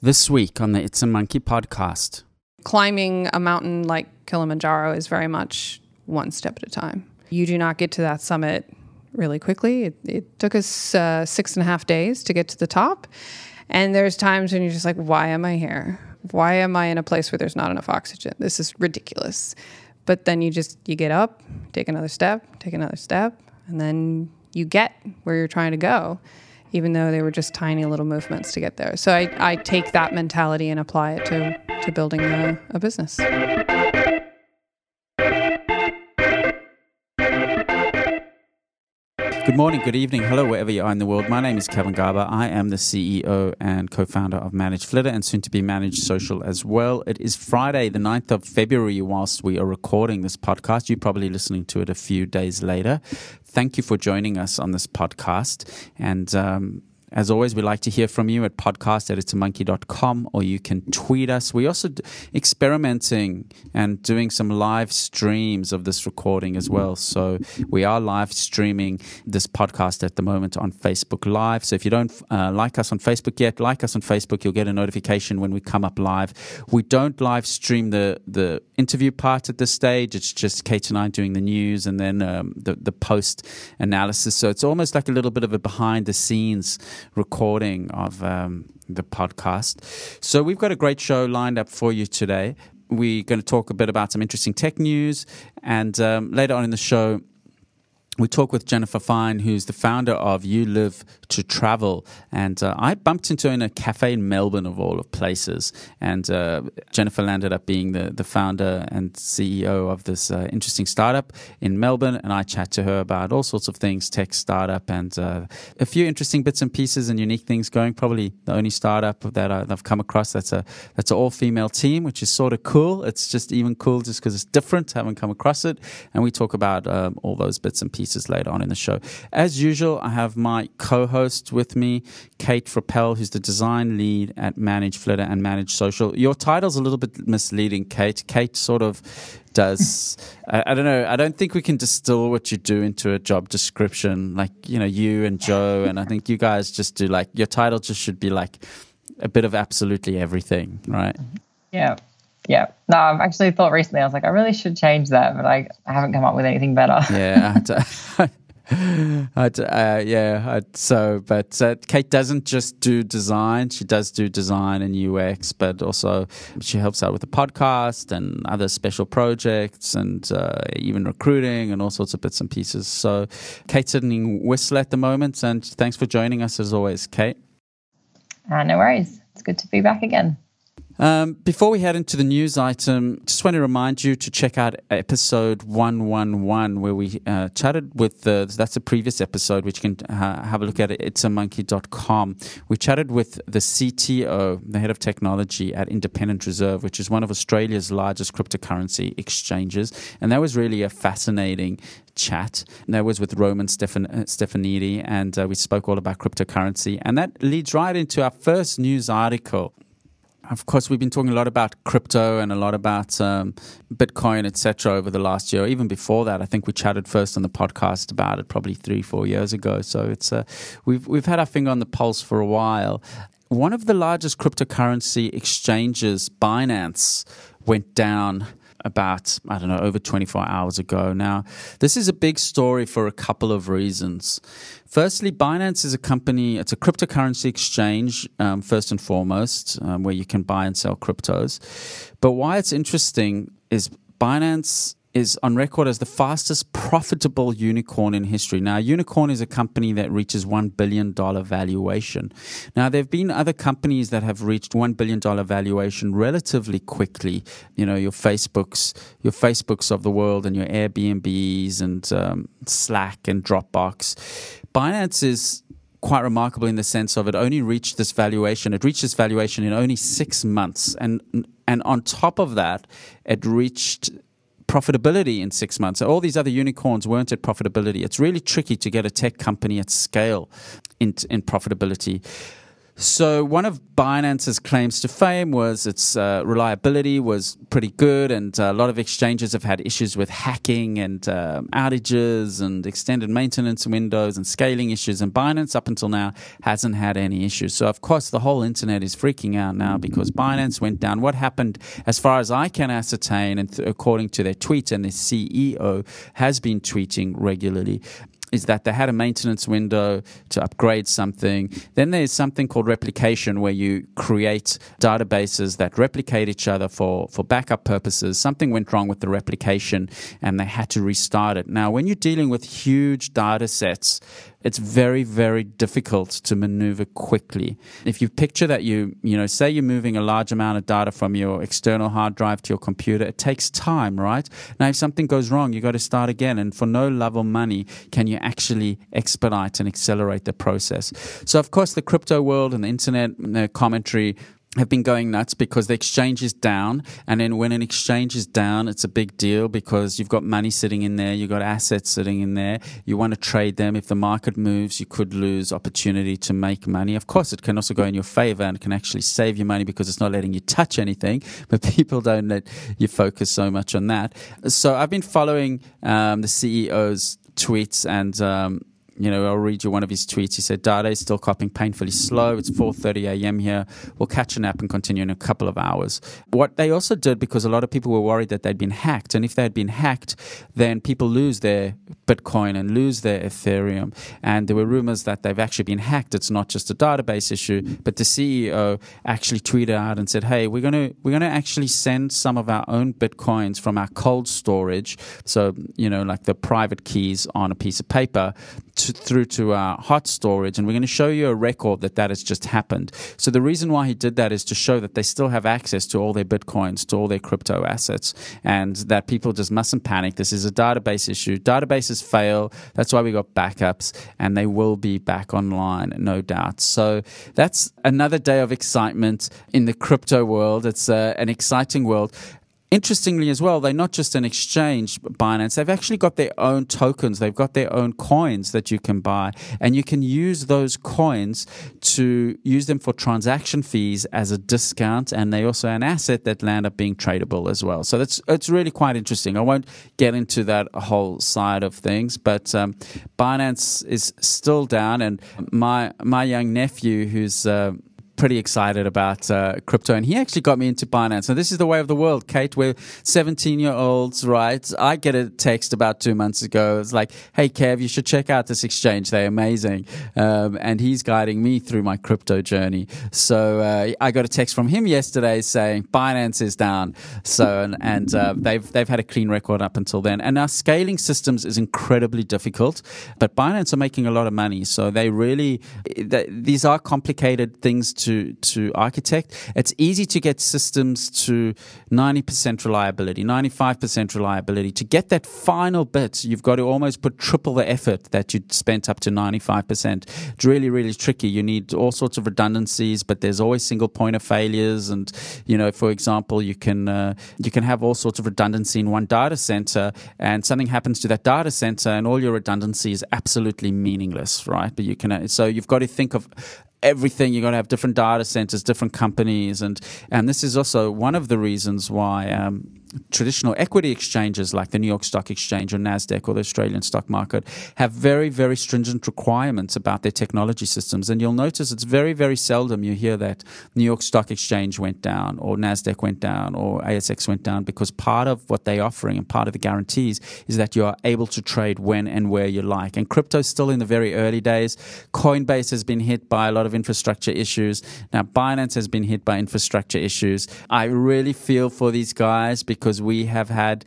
This week on the It's a Monkey podcast. Climbing a mountain like Kilimanjaro is very much one step at a time. You do not get to that summit really quickly. It, it took us uh, six and a half days to get to the top. And there's times when you're just like, why am I here? Why am I in a place where there's not enough oxygen? This is ridiculous. But then you just you get up, take another step, take another step, and then you get where you're trying to go, even though they were just tiny little movements to get there. So I, I take that mentality and apply it to, to building a, a business. Good morning, good evening, hello, wherever you are in the world. My name is Kevin Garber. I am the CEO and co founder of Managed Flitter and soon to be Managed Social as well. It is Friday, the 9th of February, whilst we are recording this podcast. You're probably listening to it a few days later. Thank you for joining us on this podcast. And um, as always, we like to hear from you at podcast at itsamonkey.com or you can tweet us. We're also experimenting and doing some live streams of this recording as well. So we are live streaming this podcast at the moment on Facebook Live. So if you don't uh, like us on Facebook yet, like us on Facebook. You'll get a notification when we come up live. We don't live stream the, the interview part at this stage. It's just Kate and I doing the news and then um, the, the post analysis. So it's almost like a little bit of a behind the scenes recording of um, the podcast. So we've got a great show lined up for you today. We're going to talk a bit about some interesting tech news, and um, later on in the show, we talk with Jennifer Fine, who's the founder of You Live to Travel. And uh, I bumped into her in a cafe in Melbourne, of all of places. And uh, Jennifer landed up being the, the founder and CEO of this uh, interesting startup in Melbourne. And I chat to her about all sorts of things tech startup and uh, a few interesting bits and pieces and unique things going. Probably the only startup that I, have come across that's a that's an all female team, which is sort of cool. It's just even cool just because it's different. I haven't come across it. And we talk about um, all those bits and pieces pieces later on in the show. As usual, I have my co host with me, Kate Frappel, who's the design lead at Manage Flitter and Manage Social. Your title's a little bit misleading, Kate. Kate sort of does I, I, don't know i don't think we can distill what you do into a job description like you know you and joe and i think you guys just do like your title just should be like a bit of absolutely everything right mm-hmm. yeah yeah. No, I've actually thought recently, I was like, I really should change that, but I haven't come up with anything better. Yeah. Uh, yeah, I'd, so, but uh, Kate doesn't just do design. She does do design and UX, but also she helps out with the podcast and other special projects and uh, even recruiting and all sorts of bits and pieces. So, Kate's in Whistler at the moment, and thanks for joining us as always, Kate. Uh, no worries. It's good to be back again. Um, before we head into the news item, just want to remind you to check out episode 111, where we uh, chatted with the, that's a previous episode, which you can uh, have a look at it, itsamonkey.com. We chatted with the CTO, the head of technology at Independent Reserve, which is one of Australia's largest cryptocurrency exchanges. And that was really a fascinating chat. And that was with Roman Stefan, uh, Stefanidi, and uh, we spoke all about cryptocurrency. And that leads right into our first news article of course, we've been talking a lot about crypto and a lot about um, Bitcoin, etc., over the last year. Even before that, I think we chatted first on the podcast about it probably three, four years ago. So it's uh, we've we've had our finger on the pulse for a while. One of the largest cryptocurrency exchanges, Binance, went down about, I don't know, over 24 hours ago. Now, this is a big story for a couple of reasons. Firstly, Binance is a company, it's a cryptocurrency exchange, um, first and foremost, um, where you can buy and sell cryptos. But why it's interesting is Binance is on record as the fastest profitable unicorn in history. Now, unicorn is a company that reaches $1 billion valuation. Now, there have been other companies that have reached $1 billion valuation relatively quickly. You know, your Facebooks, your Facebooks of the world and your Airbnbs and um, Slack and Dropbox. Binance is quite remarkable in the sense of it only reached this valuation. It reached this valuation in only six months. And, and on top of that, it reached profitability in six months. All these other unicorns weren't at profitability. It's really tricky to get a tech company at scale in, in profitability. So one of Binance's claims to fame was its uh, reliability was pretty good, and a lot of exchanges have had issues with hacking and um, outages and extended maintenance windows and scaling issues. And Binance, up until now, hasn't had any issues. So of course, the whole internet is freaking out now because Binance went down. What happened, as far as I can ascertain, and th- according to their tweet, and the CEO has been tweeting regularly is that they had a maintenance window to upgrade something. Then there's something called replication where you create databases that replicate each other for, for backup purposes. Something went wrong with the replication and they had to restart it. Now, when you're dealing with huge data sets, it's very, very difficult to maneuver quickly. If you picture that you, you know, say you're moving a large amount of data from your external hard drive to your computer, it takes time, right? Now, if something goes wrong, you've got to start again. And for no love or money, can you actually expedite and accelerate the process? So, of course, the crypto world and the internet the commentary have been going nuts because the exchange is down. And then when an exchange is down, it's a big deal because you've got money sitting in there, you've got assets sitting in there. You want to trade them. If the market moves, you could lose opportunity to make money. Of course, it can also go in your favor and it can actually save you money because it's not letting you touch anything, but people don't let you focus so much on that. So I've been following um, the CEO's tweets and um, you know, I'll read you one of his tweets. He said, Data is still copying painfully slow. It's 4.30 a.m. here. We'll catch a nap and continue in a couple of hours. What they also did, because a lot of people were worried that they'd been hacked, and if they had been hacked, then people lose their Bitcoin and lose their Ethereum. And there were rumors that they've actually been hacked. It's not just a database issue, but the CEO actually tweeted out and said, hey, we're going to, we're going to actually send some of our own Bitcoins from our cold storage. So, you know, like the private keys on a piece of paper through to our hot storage, and we're going to show you a record that that has just happened. So the reason why he did that is to show that they still have access to all their bitcoins, to all their crypto assets, and that people just mustn't panic. This is a database issue. Databases fail. That's why we got backups, and they will be back online, no doubt. So that's another day of excitement in the crypto world. It's uh, an exciting world. Interestingly, as well, they're not just an exchange, Binance. They've actually got their own tokens. They've got their own coins that you can buy, and you can use those coins to use them for transaction fees as a discount. And they also an asset that land up being tradable as well. So that's it's really quite interesting. I won't get into that whole side of things, but um, Binance is still down, and my my young nephew, who's uh, pretty excited about uh, crypto, and he actually got me into Binance. And this is the way of the world, Kate. We're 17 year olds, right? I get a text about two months ago. It's like, hey, Kev, you should check out this exchange. They're amazing. Um, and he's guiding me through my crypto journey. So uh, I got a text from him yesterday saying Binance is down. So, and, and uh, they've, they've had a clean record up until then. And our scaling systems is incredibly difficult, but Binance are making a lot of money. So they really, they, these are complicated things to to to architect. It's easy to get systems to 90% reliability, 95% reliability. To get that final bit, you've got to almost put triple the effort that you'd spent up to 95%. It's really, really tricky. You need all sorts of redundancies, but there's always single point of failures. And, you know, for example, you can, uh, you can have all sorts of redundancy in one data center and something happens to that data center and all your redundancy is absolutely meaningless, right? But you can, uh, so you've got to think of everything. You're going to have different data centers, different companies, and and this is also one of the reasons why um, traditional equity exchanges like the New York Stock Exchange or Nasdaq or the Australian stock market have very very stringent requirements about their technology systems. And you'll notice it's very very seldom you hear that New York Stock Exchange went down or Nasdaq went down or ASX went down because part of what they're offering and part of the guarantees is that you are able to trade when and where you like. And crypto is still in the very early days. Coinbase has been hit by a lot of infrastructure issues. Now, Binance has been hit by infrastructure issues. I really feel for these guys because we have had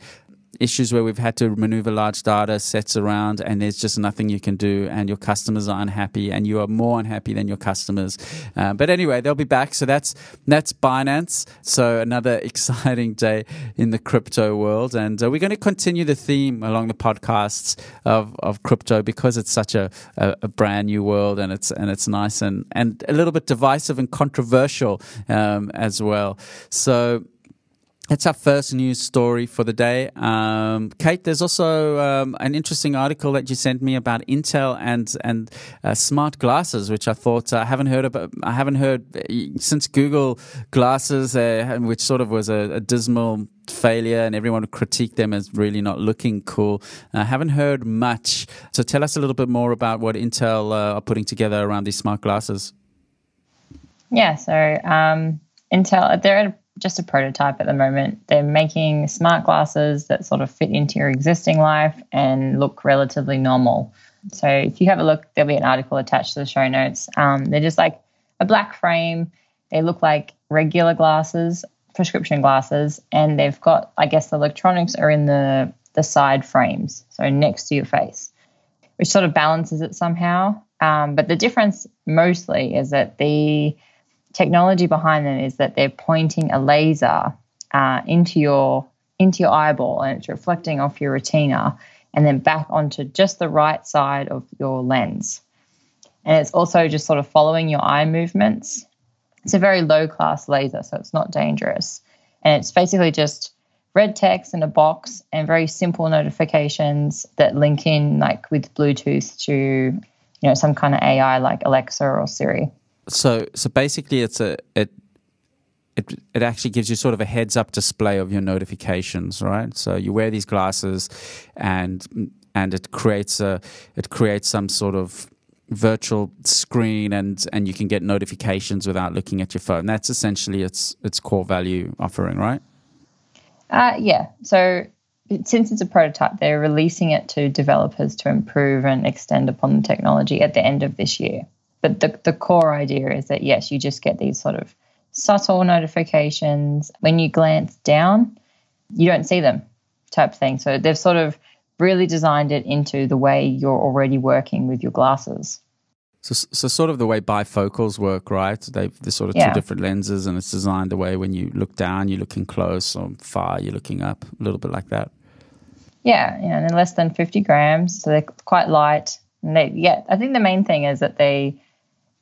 issues where we've had to maneuver large data sets around and there's just nothing you can do and your customers are unhappy and you are more unhappy than your customers. Uh, but anyway they'll be back. So that's that's binance. So another exciting day in the crypto world. And uh, we're going to continue the theme along the podcasts of, of crypto because it's such a, a, a, brand new world and it's and it's nice and and a little bit divisive and controversial um, as well. So That's our first news story for the day. Um, Kate, there's also um, an interesting article that you sent me about Intel and and uh, smart glasses, which I thought uh, I haven't heard about. I haven't heard uh, since Google glasses, uh, which sort of was a, a dismal failure and everyone critiqued them as really not looking cool. I haven't heard much. So tell us a little bit more about what Intel uh, are putting together around these smart glasses. Yeah, so um, Intel, they're at a just a prototype at the moment. They're making smart glasses that sort of fit into your existing life and look relatively normal. So if you have a look, there'll be an article attached to the show notes. Um, they're just like a black frame. They look like regular glasses, prescription glasses, and they've got, I guess, the electronics are in the the side frames, so next to your face, which sort of balances it somehow. Um, but the difference mostly is that the technology behind them is that they're pointing a laser uh, into your into your eyeball and it's reflecting off your retina and then back onto just the right side of your lens. And it's also just sort of following your eye movements. It's a very low class laser, so it's not dangerous. And it's basically just red text in a box and very simple notifications that link in like with Bluetooth to, you know, some kind of AI like Alexa or Siri so so basically it's a it it it actually gives you sort of a heads up display of your notifications, right? So you wear these glasses, and and it creates a it creates some sort of virtual screen and and you can get notifications without looking at your phone. That's essentially its its core value offering, right? Uh, yeah. So since it's a prototype, they're releasing it to developers to improve and extend upon the technology at the end of this year. But the, the core idea is that, yes, you just get these sort of subtle notifications. When you glance down, you don't see them type thing. So they've sort of really designed it into the way you're already working with your glasses. So, so sort of the way bifocals work, right? They've the sort of yeah. two different lenses, and it's designed the way when you look down, you're looking close, or far, you're looking up, a little bit like that. Yeah, yeah, and they're less than 50 grams, so they're quite light. And they, yeah, I think the main thing is that they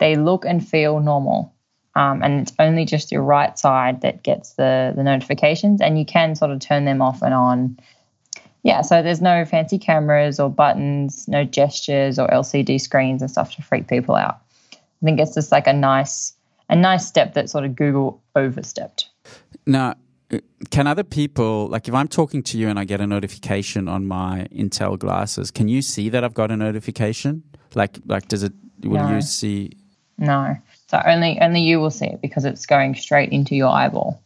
they look and feel normal. Um, and it's only just your right side that gets the, the notifications, and you can sort of turn them off and on. Yeah, so there's no fancy cameras or buttons, no gestures or LCD screens and stuff to freak people out. I think it's just like a nice a nice step that sort of Google overstepped. Now, can other people like if I'm talking to you and I get a notification on my Intel glasses, can you see that I've got a notification? Like like does it will no. you see no. So only only you will see it because it's going straight into your eyeball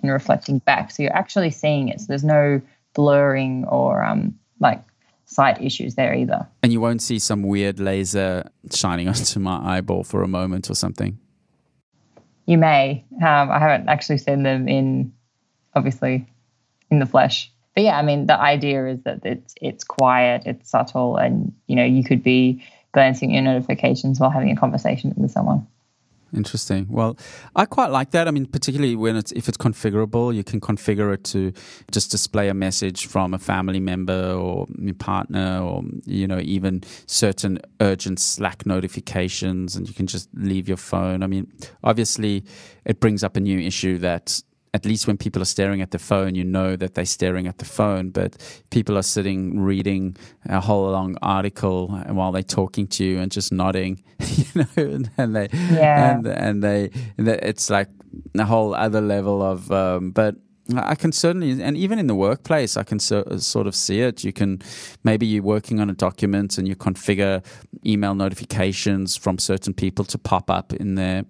and reflecting back. So you're actually seeing it. So there's no blurring or um, like sight issues there either. And you won't see some weird laser shining onto my eyeball for a moment or something. You may. Um, I haven't actually seen them in, obviously, in the flesh. But yeah, I mean, the idea is that it's it's quiet, it's subtle, and you know, you could be glancing your notifications while having a conversation with someone. Interesting. Well, I quite like that. I mean, particularly when it's if it's configurable, you can configure it to just display a message from a family member or your partner, or you know, even certain urgent Slack notifications, and you can just leave your phone. I mean, obviously, it brings up a new issue that at least when people are staring at the phone, you know that they're staring at the phone. But people are sitting reading a whole long article while they're talking to you and just nodding, you know, and, and they, yeah. and, and they, it's like a whole other level of, um, but I can certainly, and even in the workplace, I can so, sort of see it. You can maybe you're working on a document and you configure email notifications from certain people to pop up in there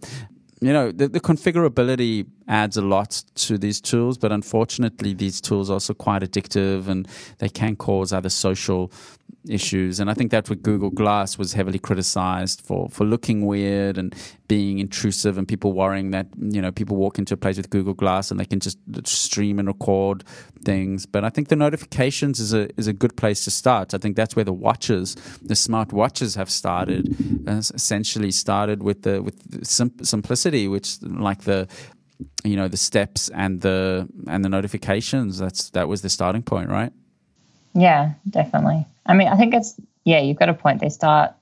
you know, the, the, configurability adds a lot to these tools, but unfortunately, these tools are also quite addictive and they can cause other social issues. And I think that's what Google Glass was heavily criticized for, for looking weird and being intrusive and people worrying that, you know, people walk into a place with Google Glass and they can just stream and record things. But I think the notifications is a, is a good place to start. I think that's where the watches, the smart watches have started, essentially started with the, with sim- simplicity, which like the, you know the steps and the and the notifications that's that was the starting point right yeah definitely I mean, I think it's yeah, you've got a point. They start,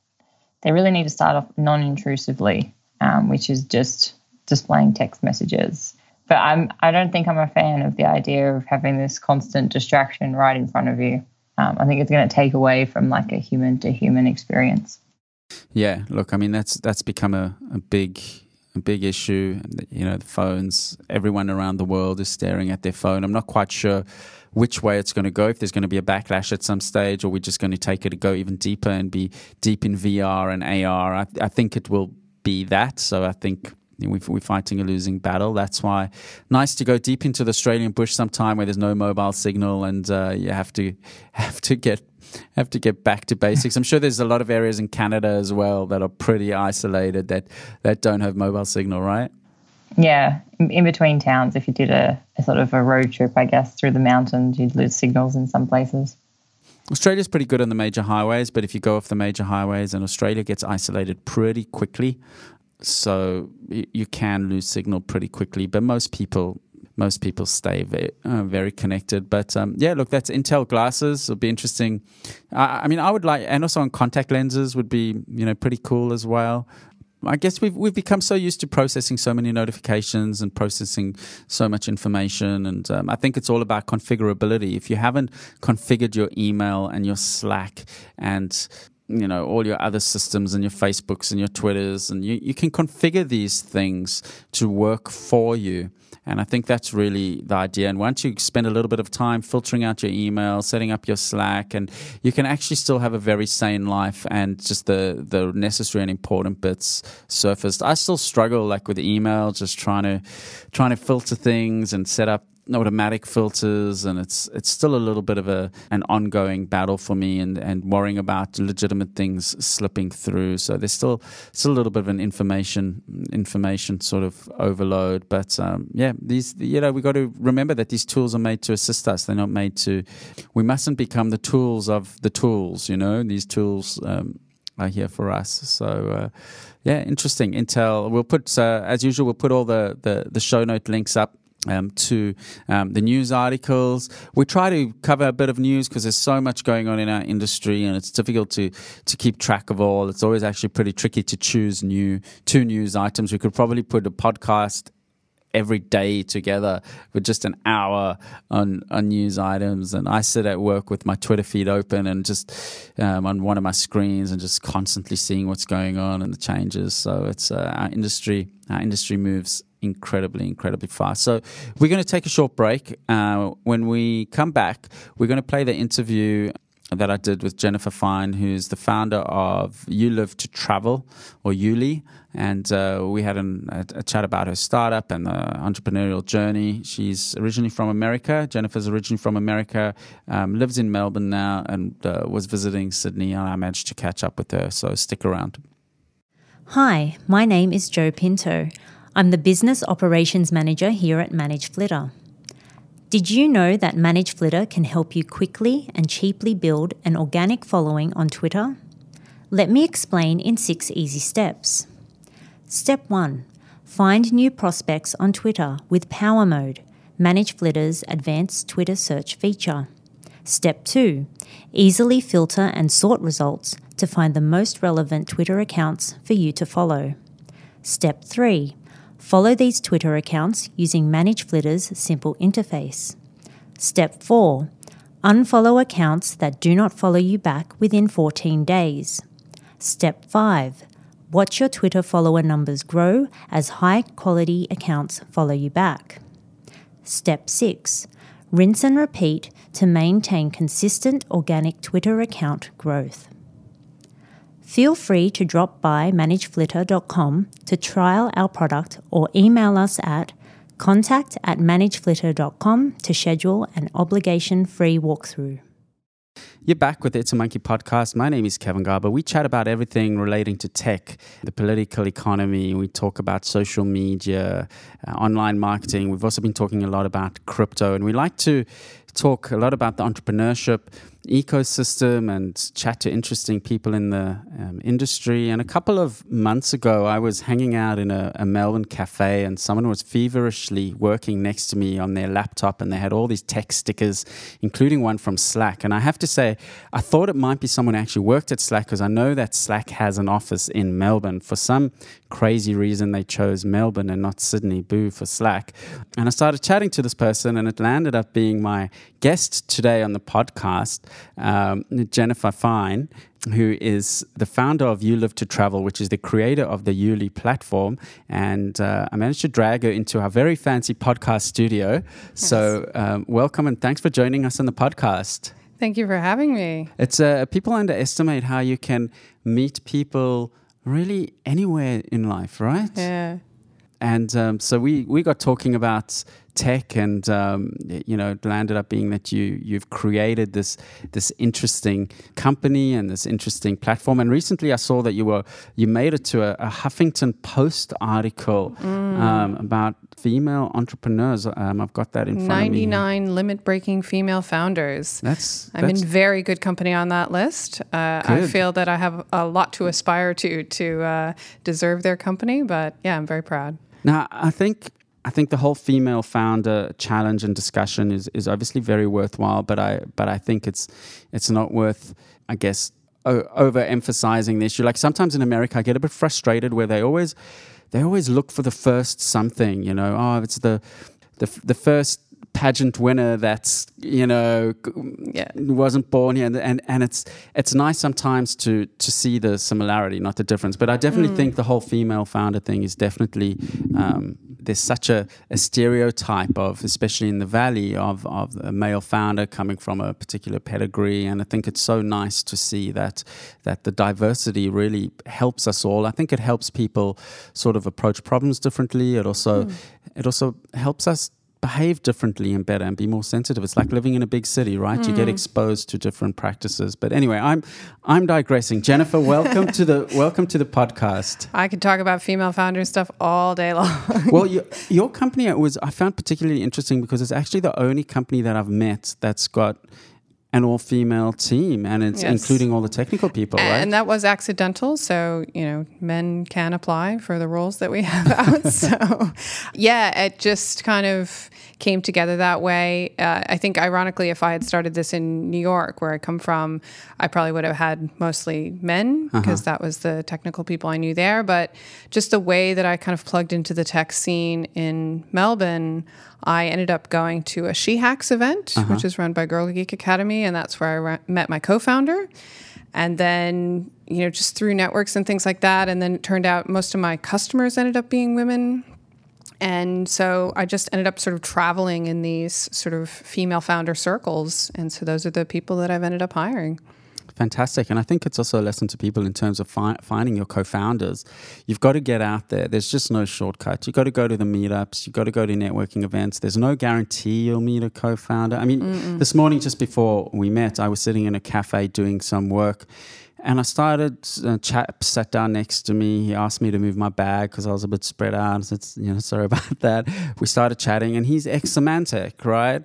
they really need to start off non-intrusively, um, which is just displaying text messages. but I'm I don't think I'm a fan of the idea of having this constant distraction right in front of you. Um, I think it's going to take away from like a human to human experience. Yeah, look, I mean that's that's become a, a big a big issue. You know, the phones. Everyone around the world is staring at their phone. I'm not quite sure which way it's going to go. If there's going to be a backlash at some stage, or we're just going to take it to go even deeper and be deep in VR and AR. I, I think it will be that. So I think we're fighting a losing battle. That's why nice to go deep into the Australian bush sometime where there's no mobile signal and uh, you have to have to get have to get back to basics. I'm sure there's a lot of areas in Canada as well that are pretty isolated that that don't have mobile signal, right? Yeah, in, between towns, if you did a, a sort of a road trip, I guess through the mountains, you'd lose signals in some places. Australia's pretty good on the major highways, but if you go off the major highways, and Australia gets isolated pretty quickly, so you can lose signal pretty quickly. But most people most people stay very, uh, very connected. But um, yeah, look, that's Intel glasses. It'll be interesting. I, I, mean, I would like, and also on contact lenses would be, you know, pretty cool as well. I guess we've we've become so used to processing so many notifications and processing so much information, and um, I think it's all about configurability. If you haven't configured your email and your Slack and you know all your other systems and your facebooks and your twitters and you, you can configure these things to work for you and i think that's really the idea. And once you spend a little bit of time filtering out your email setting up your slack and you can actually still have a very sane life and just the the necessary and important bits surfaced. I still struggle like with email just trying to trying to filter things and set up automatic filters, and it's it's still a little bit of a an ongoing battle for me, and, and worrying about legitimate things slipping through. So there's still still a little bit of an information information sort of overload. But um, yeah, these you know we got to remember that these tools are made to assist us. They're not made to. We mustn't become the tools of the tools. You know, these tools. Um, are here for us. So, uh, yeah, interesting. Intel. We'll put, uh, as usual, we'll put all the, the, the show note links up um, to um, the news articles. We try to cover a bit of news because there's so much going on in our industry, and it's difficult to to keep track of all. It's always actually pretty tricky to choose new two news items. We could probably put a podcast every day together with just an hour on on news items and I sit at work with my Twitter feed open and just um, on one of my screens and just constantly seeing what's going on and the changes so it's uh, our industry our industry moves incredibly, incredibly fast. So we're going to take a short break. Uh, when we come back, we're going to play the interview that I did with Jennifer Fine, who's the founder of You Live to Travel or Yuli. And uh, we had an, a, a, chat about her startup and the entrepreneurial journey. She's originally from America. Jennifer's originally from America, um, lives in Melbourne now, and uh, was visiting Sydney. And I managed to catch up with her. So stick around. Hi, my name is Joe Pinto. I'm the Business Operations Manager here at Manage Flitter. Did you know that Manage Flitter can help you quickly and cheaply build an organic following on Twitter? Let me explain in six easy steps. Step 1 Find new prospects on Twitter with Power Mode, Manage Flitter's advanced Twitter search feature. Step 2 Easily filter and sort results to find the most relevant Twitter accounts for you to follow. Step 3 Follow these Twitter accounts using Manage Flitter's simple interface. Step 4. Unfollow accounts that do not follow you back within 14 days. Step 5. Watch your Twitter follower numbers grow as high quality accounts follow you back. Step 6. Rinse and repeat to maintain consistent organic Twitter account growth. Feel free to drop by manageflitter.com to trial our product or email us at contact at manageflitter.com to schedule an obligation free walkthrough. You're back with It's a Monkey podcast. My name is Kevin Garber. We chat about everything relating to tech, the political economy. We talk about social media, uh, online marketing. We've also been talking a lot about crypto, and we like to talk a lot about the entrepreneurship ecosystem and chat to interesting people in the um, industry. And a couple of months ago, I was hanging out in a, a, Melbourne cafe, and someone was feverishly working next to me on their laptop, and they had all these tech stickers, including one from Slack. And I have to say, I thought it might be someone who actually worked at Slack because I know that Slack has an office in Melbourne. For some crazy reason, they chose Melbourne and not Sydney. Boo for Slack. And I started chatting to this person, and it landed up being my guest today on the podcast um, Jennifer Fine, who is the founder of You Live to Travel, which is the creator of the Yuli platform. And uh, I managed to drag her into our very fancy podcast studio. Yes. So, um, welcome and thanks for joining us on the podcast. Thank you for having me. It's uh, people underestimate how you can meet people really anywhere in life, right? Yeah. And um, so we, we got talking about tech, and um, you know, it landed up being that you you've created this this interesting company and this interesting platform. And recently, I saw that you were you made it to a, a Huffington Post article mm. um, about female entrepreneurs. Um, I've got that in front of me. 99 limit breaking female founders. That's, I'm in very good company on that list. Uh, I feel that I have a lot to aspire to to uh, deserve their company, but yeah, I'm very proud. Now, I think I think the whole female founder challenge and discussion is, is obviously very worthwhile, but I but I think it's it's not worth, I guess, o- overemphasizing the issue. Like sometimes in America, I get a bit frustrated where they always they always look for the first something. You know, oh, it's the the the first pageant winner that's you know yeah. wasn't born here and, and and it's it's nice sometimes to to see the similarity not the difference but i definitely mm. think the whole female founder thing is definitely um, there's such a, a, stereotype of especially in the valley of of a male founder coming from a particular pedigree. And i think it's so nice to see that that the diversity really helps us all. I think it helps people sort of approach problems differently. It also mm. it also helps us behave differently and better and be more sensitive. It's like living in a big city, right? Mm. You get hmm. exposed to different practices. But anyway, I'm I'm digressing. Jennifer, welcome to the welcome to the podcast. I could talk about female founder stuff all day long. well, your, your company was I found particularly interesting because it's actually the only company that I've met that's got an all female team and it's yes. including all the technical people, and, right? And that was accidental. So, you know, men can apply for the roles that we have out. so, yeah, it just kind of came together that way. Uh, I think, ironically, if I had started this in New York, where I come from, I probably would have had mostly men because uh-huh. that was the technical people I knew there. But just the way that I kind of plugged into the tech scene in Melbourne, I ended up going to a She Hacks event, uh-huh. which is run by Girl Geek Academy, and that's where I met my co-founder. And then, you know, just through networks and things like that. And then it turned out most of my customers ended up being women. And so I just ended up sort of traveling in these sort of female founder circles. And so those are the people that I've ended up hiring. Fantastic. And I think it's also a lesson to people in terms of fi- finding your co founders. You've got to get out there. There's just no shortcut. You've got to go to the meetups. You've got to go to networking events. There's no guarantee you'll meet a co founder. I mean, Mm-mm. this morning, just before we met, I was sitting in a cafe doing some work and I started, a chap sat down next to me. He asked me to move my bag because I was a bit spread out. I said, you know, sorry about that. We started chatting, and he's ex Symantec, right?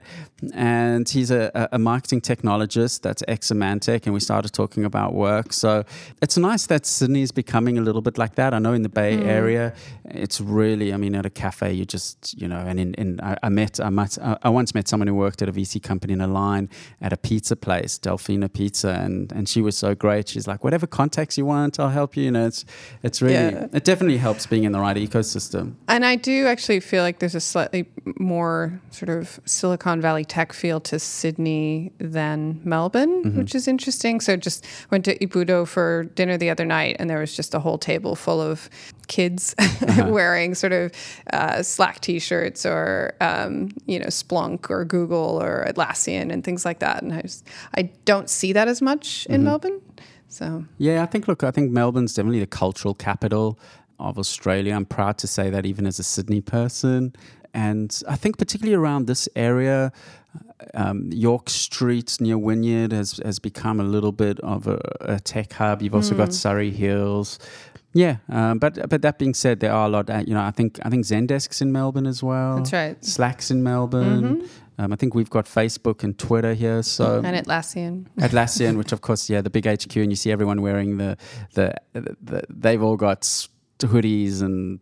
And he's a, a marketing technologist that's ex Symantec, and we started talking about work. So it's nice that Sydney is becoming a little bit like that. I know in the Bay mm. Area, it's really, I mean, at a cafe, you just, you know, and in, in I, I met, I, met, I once met someone who worked at a VC company in a line at a pizza place, Delfina Pizza, and, and she was so great. She's like, whatever contacts you want, I'll help you. You know, it's it's really yeah. it definitely helps being in the right ecosystem. And I do actually feel like there's a slightly more sort of Silicon Valley tech feel to Sydney than Melbourne, mm-hmm. which is interesting. So just went to Ippudo for dinner the other night, and there was just a whole table full of kids uh-huh. wearing sort of uh, Slack T-shirts or um, you know Splunk or Google or Atlassian and things like that. And I just I don't see that as much in mm-hmm. Melbourne. So yeah, I think look, I think Melbourne's definitely the cultural capital of Australia. I'm proud to say that even as a Sydney person, and I think particularly around this area. Um, York Street near Wynyard has, has become a little bit of a, a tech hub. You've also mm. got Surry Hills, yeah, um, but but that being said, there are a lot. Uh, you know, I think I think Zendesk's in Melbourne as well. That's right. Slack's in Melbourne. Mm-hmm. Um, I think we've got Facebook and Twitter here. So and Atlassian. Atlassian, which of course, yeah, the big HQ, and you see everyone wearing the the, the they've all got hoodies and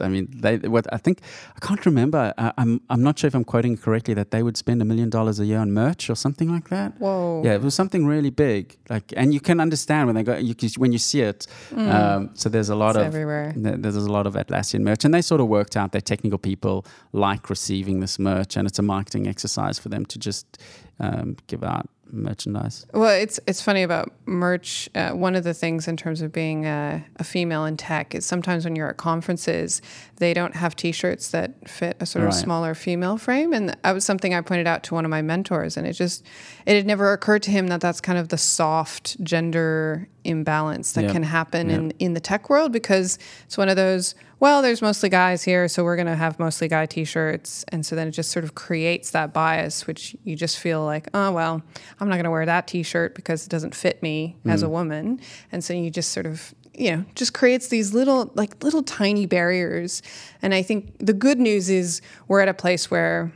I mean, they what I think I can't remember. I, I'm I'm not sure if I'm quoting correctly that they would spend a million dollars a year on merch or something like that. Whoa! Yeah, it was something really big. Like, and you can understand when they go, you can, when you see it. Mm. Um, so there's a lot it's of everywhere. There's a lot of Atlassian merch, and they sort of worked out that technical people like receiving this merch, and it's a marketing exercise for them to just um, give out merchandise? Well, it's it's funny about merch. Uh, one of the things in terms of being a, a, female in tech is sometimes when you're at conferences, they don't have T-shirts that fit a sort of smaller female frame, and that was something I pointed out to one of my mentors, and it just it had never occurred to him that that's kind of the soft gender imbalance that can happen in in the tech world because it's one of those well, there's mostly guys here, so we're going to have mostly guy t shirts. And so then it just sort of creates that bias, which you just feel like, oh, well, I'm not going to wear that t shirt because it doesn't fit me mm. as a mm. woman. And so you just sort of, you know, just creates these little, like little tiny barriers. And I think the good news is we're at a place where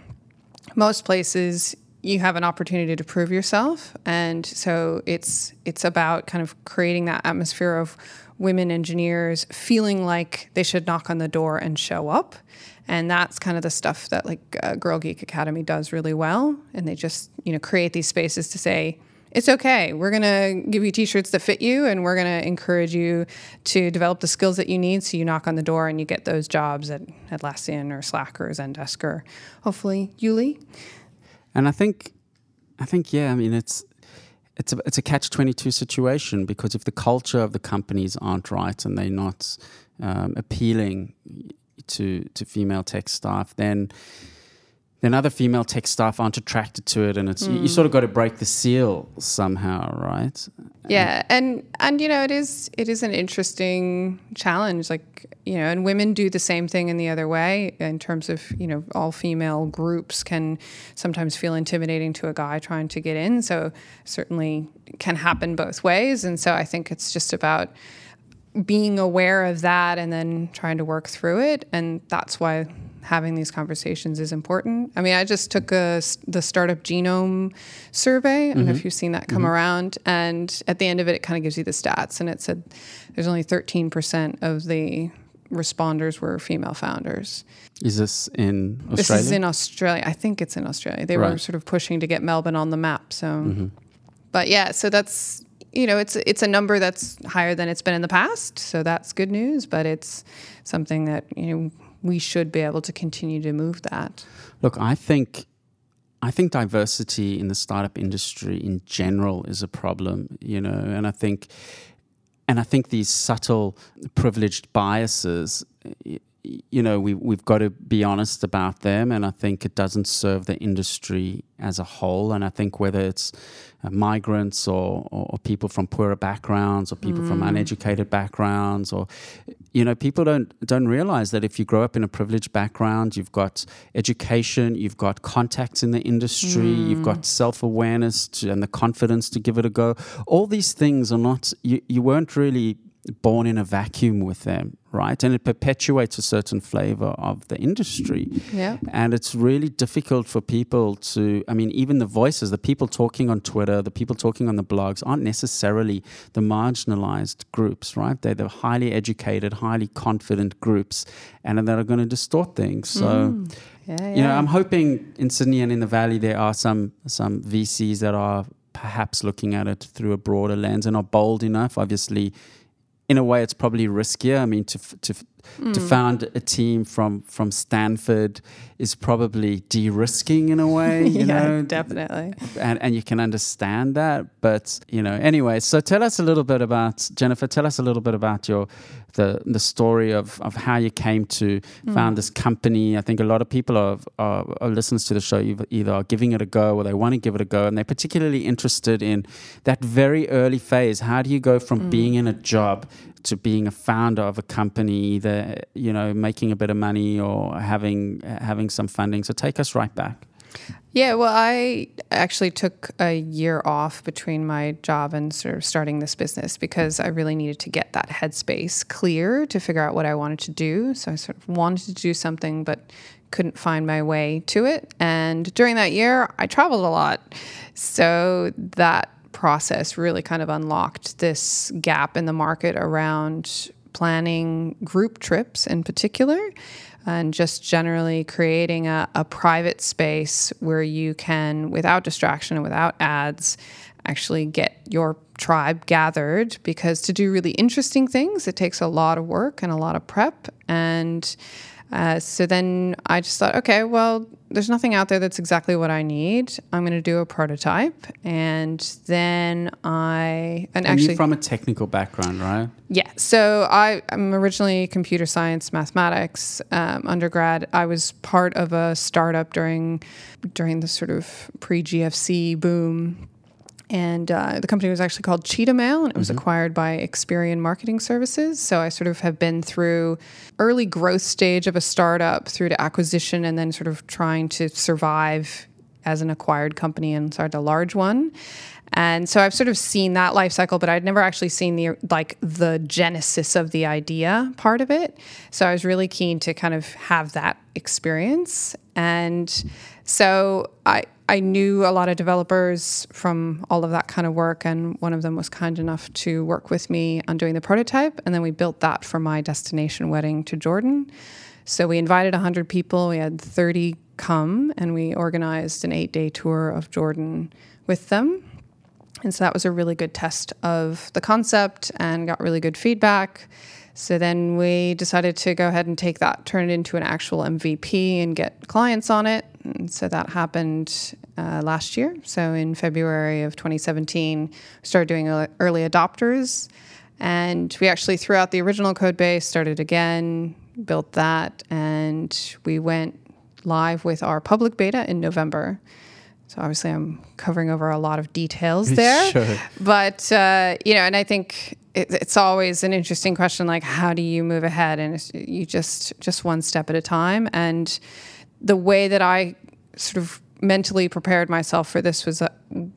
most places you have an opportunity to prove yourself and so it's it's about kind of creating that atmosphere of women engineers feeling like they should knock on the door and show up. And that's kind of the stuff that like uh, Girl Geek Academy does really well. And they just, you know, create these spaces to say, it's okay. We're going to give you t-shirts that fit you and we're going to encourage you to develop the skills that you need so you knock on the door and you get those jobs at Atlassian or Slack or Zendesk or hopefully Yuli. And I think I think yeah, I mean it's it's a it's a catch twenty two situation because if the culture of the companies aren't right and they're not um, appealing to to female tech staff, then then other female tech staff aren't attracted to it, and it's mm. you, you, sort of got to break the seal somehow, right? Yeah, and and you know it is it is an interesting challenge, like you know, and women do the same thing in the other way in terms of you know all female groups can sometimes feel intimidating to a guy trying to get in, so certainly can happen both ways, and so I think it's just about being aware of that and then trying to work through it, and that's why having these conversations is important. I mean, I just took a, the startup genome survey. I don't mm-hmm. know if you've seen that come mm-hmm. around. And at the end of it, it kind of gives you the stats. And it said there's only 13% of the responders were female founders. Is this in Australia? This is in Australia. I think it's in Australia. They right. were sort of pushing to get Melbourne on the map. So, mm-hmm. but yeah, so that's you know it's it's a number that's higher than it's been in the past. So that's good news. But it's something that you know we should be able to continue to move that. Look, I think I think diversity in the startup industry in general is a problem, you know, and I think and I think these subtle privileged biases you know we we've got to be honest about them and I think it doesn't serve the industry as a whole and I think whether it's uh, migrants or, or, or, people from poorer backgrounds or people mm. from uneducated backgrounds or you know people don't don't realize that if you grow up in a privileged background you've got education you've got contacts in the industry mm. you've got self-awareness and the confidence to give it a go all these things are not you, you weren't really born in a vacuum with them, right? And it perpetuates a certain flavor of the industry. Yeah. And it's really difficult for people to, I mean, even the voices, the people talking on Twitter, the people talking on the blogs aren't necessarily the marginalized groups, right? They're the highly educated, highly confident groups, and that are going to distort things. So, mm. yeah, yeah. you know, I'm hoping in Sydney and in the Valley there are some some VCs that are perhaps looking at it through a broader lens and are bold enough. Obviously, in a way, it's probably riskier. I mean, to to mm. to found a team from from Stanford is probably de-risking in a way. You yeah, know, definitely. And and you can understand that, but you know, anyway. So tell us a little bit about Jennifer. Tell us a little bit about your the the story of of how you came to mm. found this company. I think a lot of people are, are, are listeners to the show either are giving it a go or they want to give it a go, and they're particularly interested in that very early phase. How do you go from mm. being in a job to being a founder of a company, either you know making a bit of money or having having some funding. So take us right back. Yeah, well, I actually took a year off between my job and sort of starting this business because I really needed to get that headspace clear to figure out what I wanted to do. So I sort of wanted to do something, but couldn't find my way to it. And during that year, I traveled a lot. So that process really kind of unlocked this gap in the market around planning group trips in particular and just generally creating a, a private space where you can, without distraction and without ads, actually get your tribe gathered because to do really interesting things, it takes a lot of work and a lot of prep. And uh, so then I just thought, okay, well, there's nothing out there that's exactly what I need. I'm going to do a prototype, and then I and, actually from a technical background, right? Yeah. So I, am originally computer science, mathematics um, undergrad. I was part of a startup during during the sort of pre GFC boom and uh, the company was actually called Cheetah Mail, and it was mm-hmm. acquired by Experian Marketing Services. So I sort of have been through early growth stage of a startup through to acquisition, and then sort of trying to survive as an acquired company and start a large one. And so I've sort of seen that life cycle, but I'd never actually seen the like the genesis of the idea part of it. So I was really keen to kind of have that experience. And so I I knew a lot of developers from all of that kind of work, and one of them was kind enough to work with me on doing the prototype. And then we built that for my destination wedding to Jordan. So we invited 100 people, we had 30 come, and we organized an eight day tour of Jordan with them. And so that was a really good test of the concept and got really good feedback. So then we decided to go ahead and take that, turn it into an actual MVP, and get clients on it. And so that happened uh, last year. So in February of 2017, we started doing early adopters. And we actually threw out the original code base, started again, built that, and we went live with our public beta in November. So obviously, I'm covering over a lot of details there. sure. But uh, you know, and I think it, it's always an interesting question, like how do you move ahead, and you just just one step at a time. And the way that I sort of mentally prepared myself for this was a,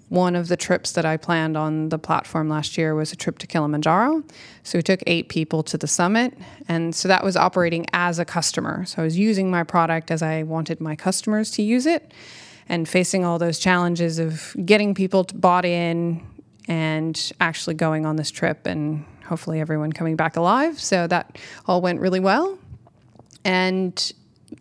one of the trips that I planned on the platform last year was a trip to Kilimanjaro. So we took eight people to the summit, and so that was operating as a customer. So I was using my product as I wanted my customers to use it and facing all those challenges of getting people bought in and actually going on this trip and hopefully everyone coming back alive. So that all went really well. And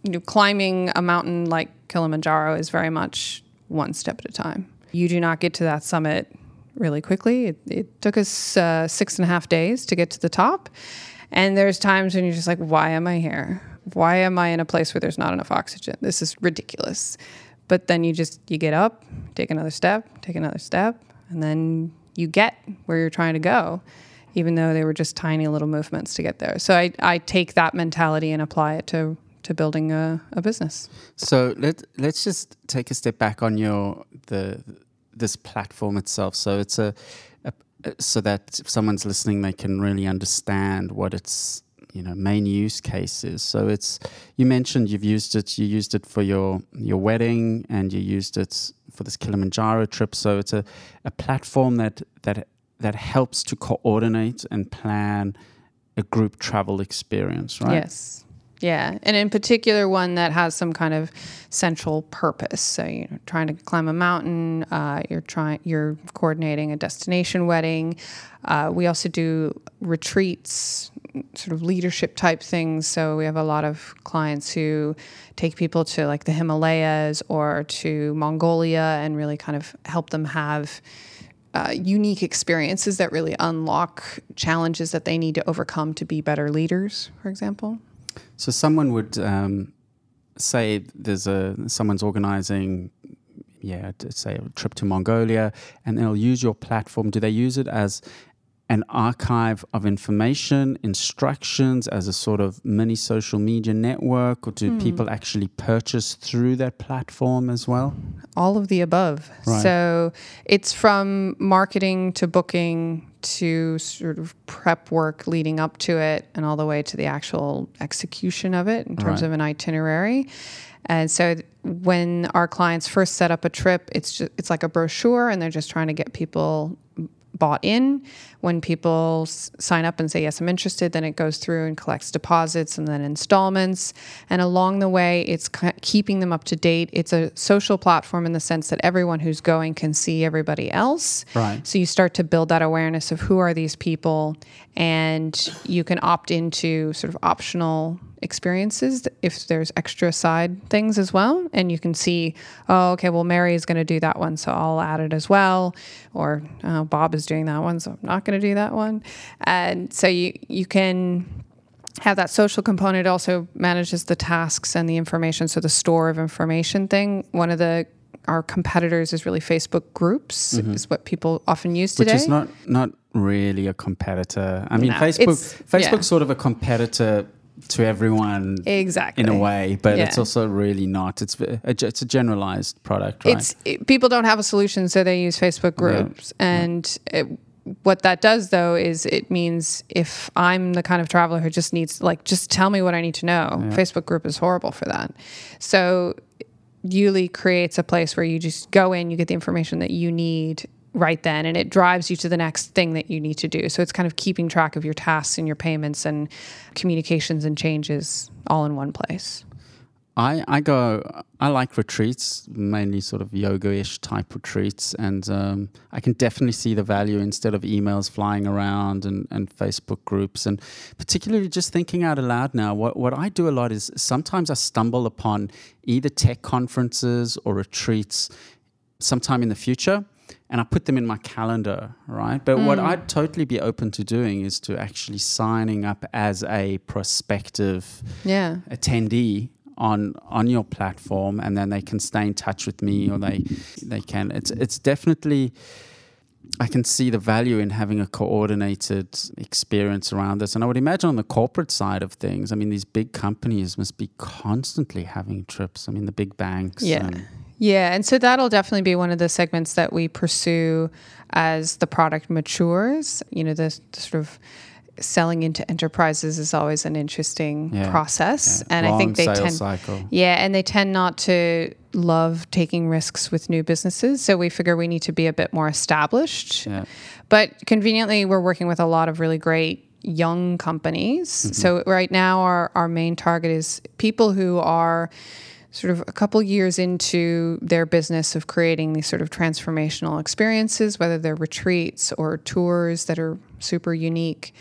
you know, climbing a mountain like Kilimanjaro is very much one step at a time. You do not get to that summit really quickly. It, it took us uh, six and a half days to get to the top. And there's times when you're just like, why am I here? Why am I in a place where there's not enough oxygen? This is ridiculous. But then you just you get up, take another step, take another step, and then you get where you're trying to go, even though they were just tiny little movements to get there. So I, I take that mentality and apply it to to building a, a business. So let let's just take a step back on your the this platform itself. So it's a, a so that if someone's listening, they can really understand what it's you know main use cases. So it's you mentioned you've used it. You used it for your your wedding, and you used it for this Kilimanjaro trip. So it's a, a platform that that that helps to coordinate and plan a group travel experience, right? Yes. Yeah, and in particular, one that has some kind of central purpose. So you know, trying to climb a mountain, uh, you're trying, you're coordinating a destination wedding. Uh, we also do retreats, sort of leadership type things. So we have a lot of clients who take people to like the Himalayas or to Mongolia and really kind of help them have. Uh, unique experiences that really unlock challenges that they need to overcome to be better leaders, for example. So someone would um, say there's a someone's organizing, yeah, say a trip to Mongolia, and they'll use your platform. Do they use it as an archive of information, instructions as a sort of mini social media network, or do mm. people actually purchase through that platform as well? All of the above. Right. So it's from marketing to booking to sort of prep work leading up to it and all the way to the actual execution of it in terms right. of an itinerary. And so when our clients first set up a trip, it's just, it's like a brochure and they're just trying to get people bought in. When people s- sign up and say, Yes, I'm interested, then it goes through and collects deposits and then installments. And along the way, it's keeping them up to date. It's a social platform in the sense that everyone who's going can see everybody else. Right. So you start to build that awareness of who are these people, and you can opt into sort of optional experiences if there's extra side things as well. And you can see, oh, okay, well, Mary is going to do that one, so I'll add it as well. Or oh, Bob is doing that one, so I'm not going to do that one. And so you you can have that social component It also manages the tasks and the information so the store of information thing one of the our competitors is really facebook groups is what people often use today Mm-hmm. which is not not really a competitor. I mean, No, Facebook Facebook's yeah. sort of a competitor to everyone exactly in a way, but it's also really not. It's a, it's a generalized product, right? it's it, people don't have a solution so they use facebook groups and it, what that does though is it means if i'm the kind of traveler who just needs like just tell me what i need to know. Facebook group is horrible for that. So Yuli creates a place where you just go in you get the information that you need right then and it drives you to the next thing that you need to do. So it's kind of keeping track of your tasks and your payments and communications and changes all in one place I, I go, I like retreats, mainly sort of yoga ish type retreats. And um, I can definitely see the value instead of emails flying around and, and Facebook groups. And particularly just thinking out aloud now, what, what I do a lot is sometimes I stumble upon either tech conferences or retreats sometime in the future. And I put them in my calendar, right? But what I'd totally be open to doing is to actually signing up as a prospective yeah attendee on on your platform and then they can stay in touch with me or they they can it's it's definitely I can see the value in having a coordinated experience around this. And I would imagine on the corporate side of things, I mean, these big companies must be constantly having trips. I mean, the big banks. Yeah. and- Yeah. And so that'll definitely be one of the segments that we pursue as the product matures. You know, the, the sort of selling into enterprises is always an interesting Yeah. process. Yeah. And I think they tend cycle. Yeah, and they tend not to love taking risks with new businesses. So we figure we need to be a bit more established. Yeah. But conveniently, we're working with a lot of really great young companies. Mm-hmm. So right now, our, our main target is people who are sort of a couple years into their business of creating these sort of transformational experiences, whether they're retreats or tours that are super unique.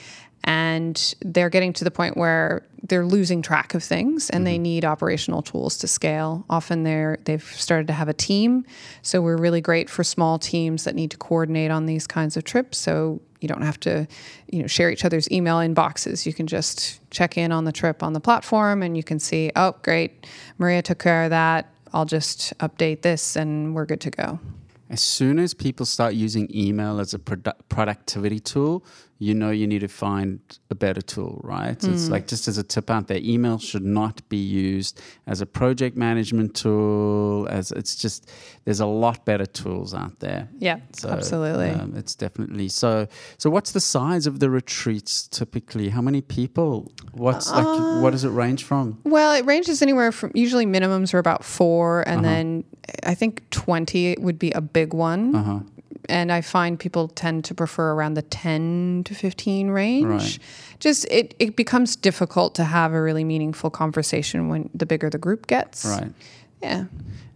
And they're getting to the point where they're losing track of things and they mm-hmm. need operational tools to scale. Often they're they've started to have a team. So we're really great for small teams that need to coordinate on these kinds of trips. So you don't have to, you know, share each other's email inboxes. You can just check in on the trip on the platform and you can see, oh, great, Maria took care of that. I'll just update this and we're good to go. As soon as people start using email as a produ- productivity tool, you know you need to find a better tool, right? It's Hmm. like just as a tip out there, email should not be used as a project management tool. As it's just there's a lot better tools out there. Yeah, so, absolutely. um, it's definitely so. So, what's the size of the retreats typically? How many people? What's like? What does it range from? Well, it ranges anywhere from usually minimums are about four, and then I think 20 would be a big one. And I find people tend to prefer around the 10 to 15 range. Right. Just it, it becomes difficult to have a really meaningful conversation when the bigger the group gets. Right. Yeah.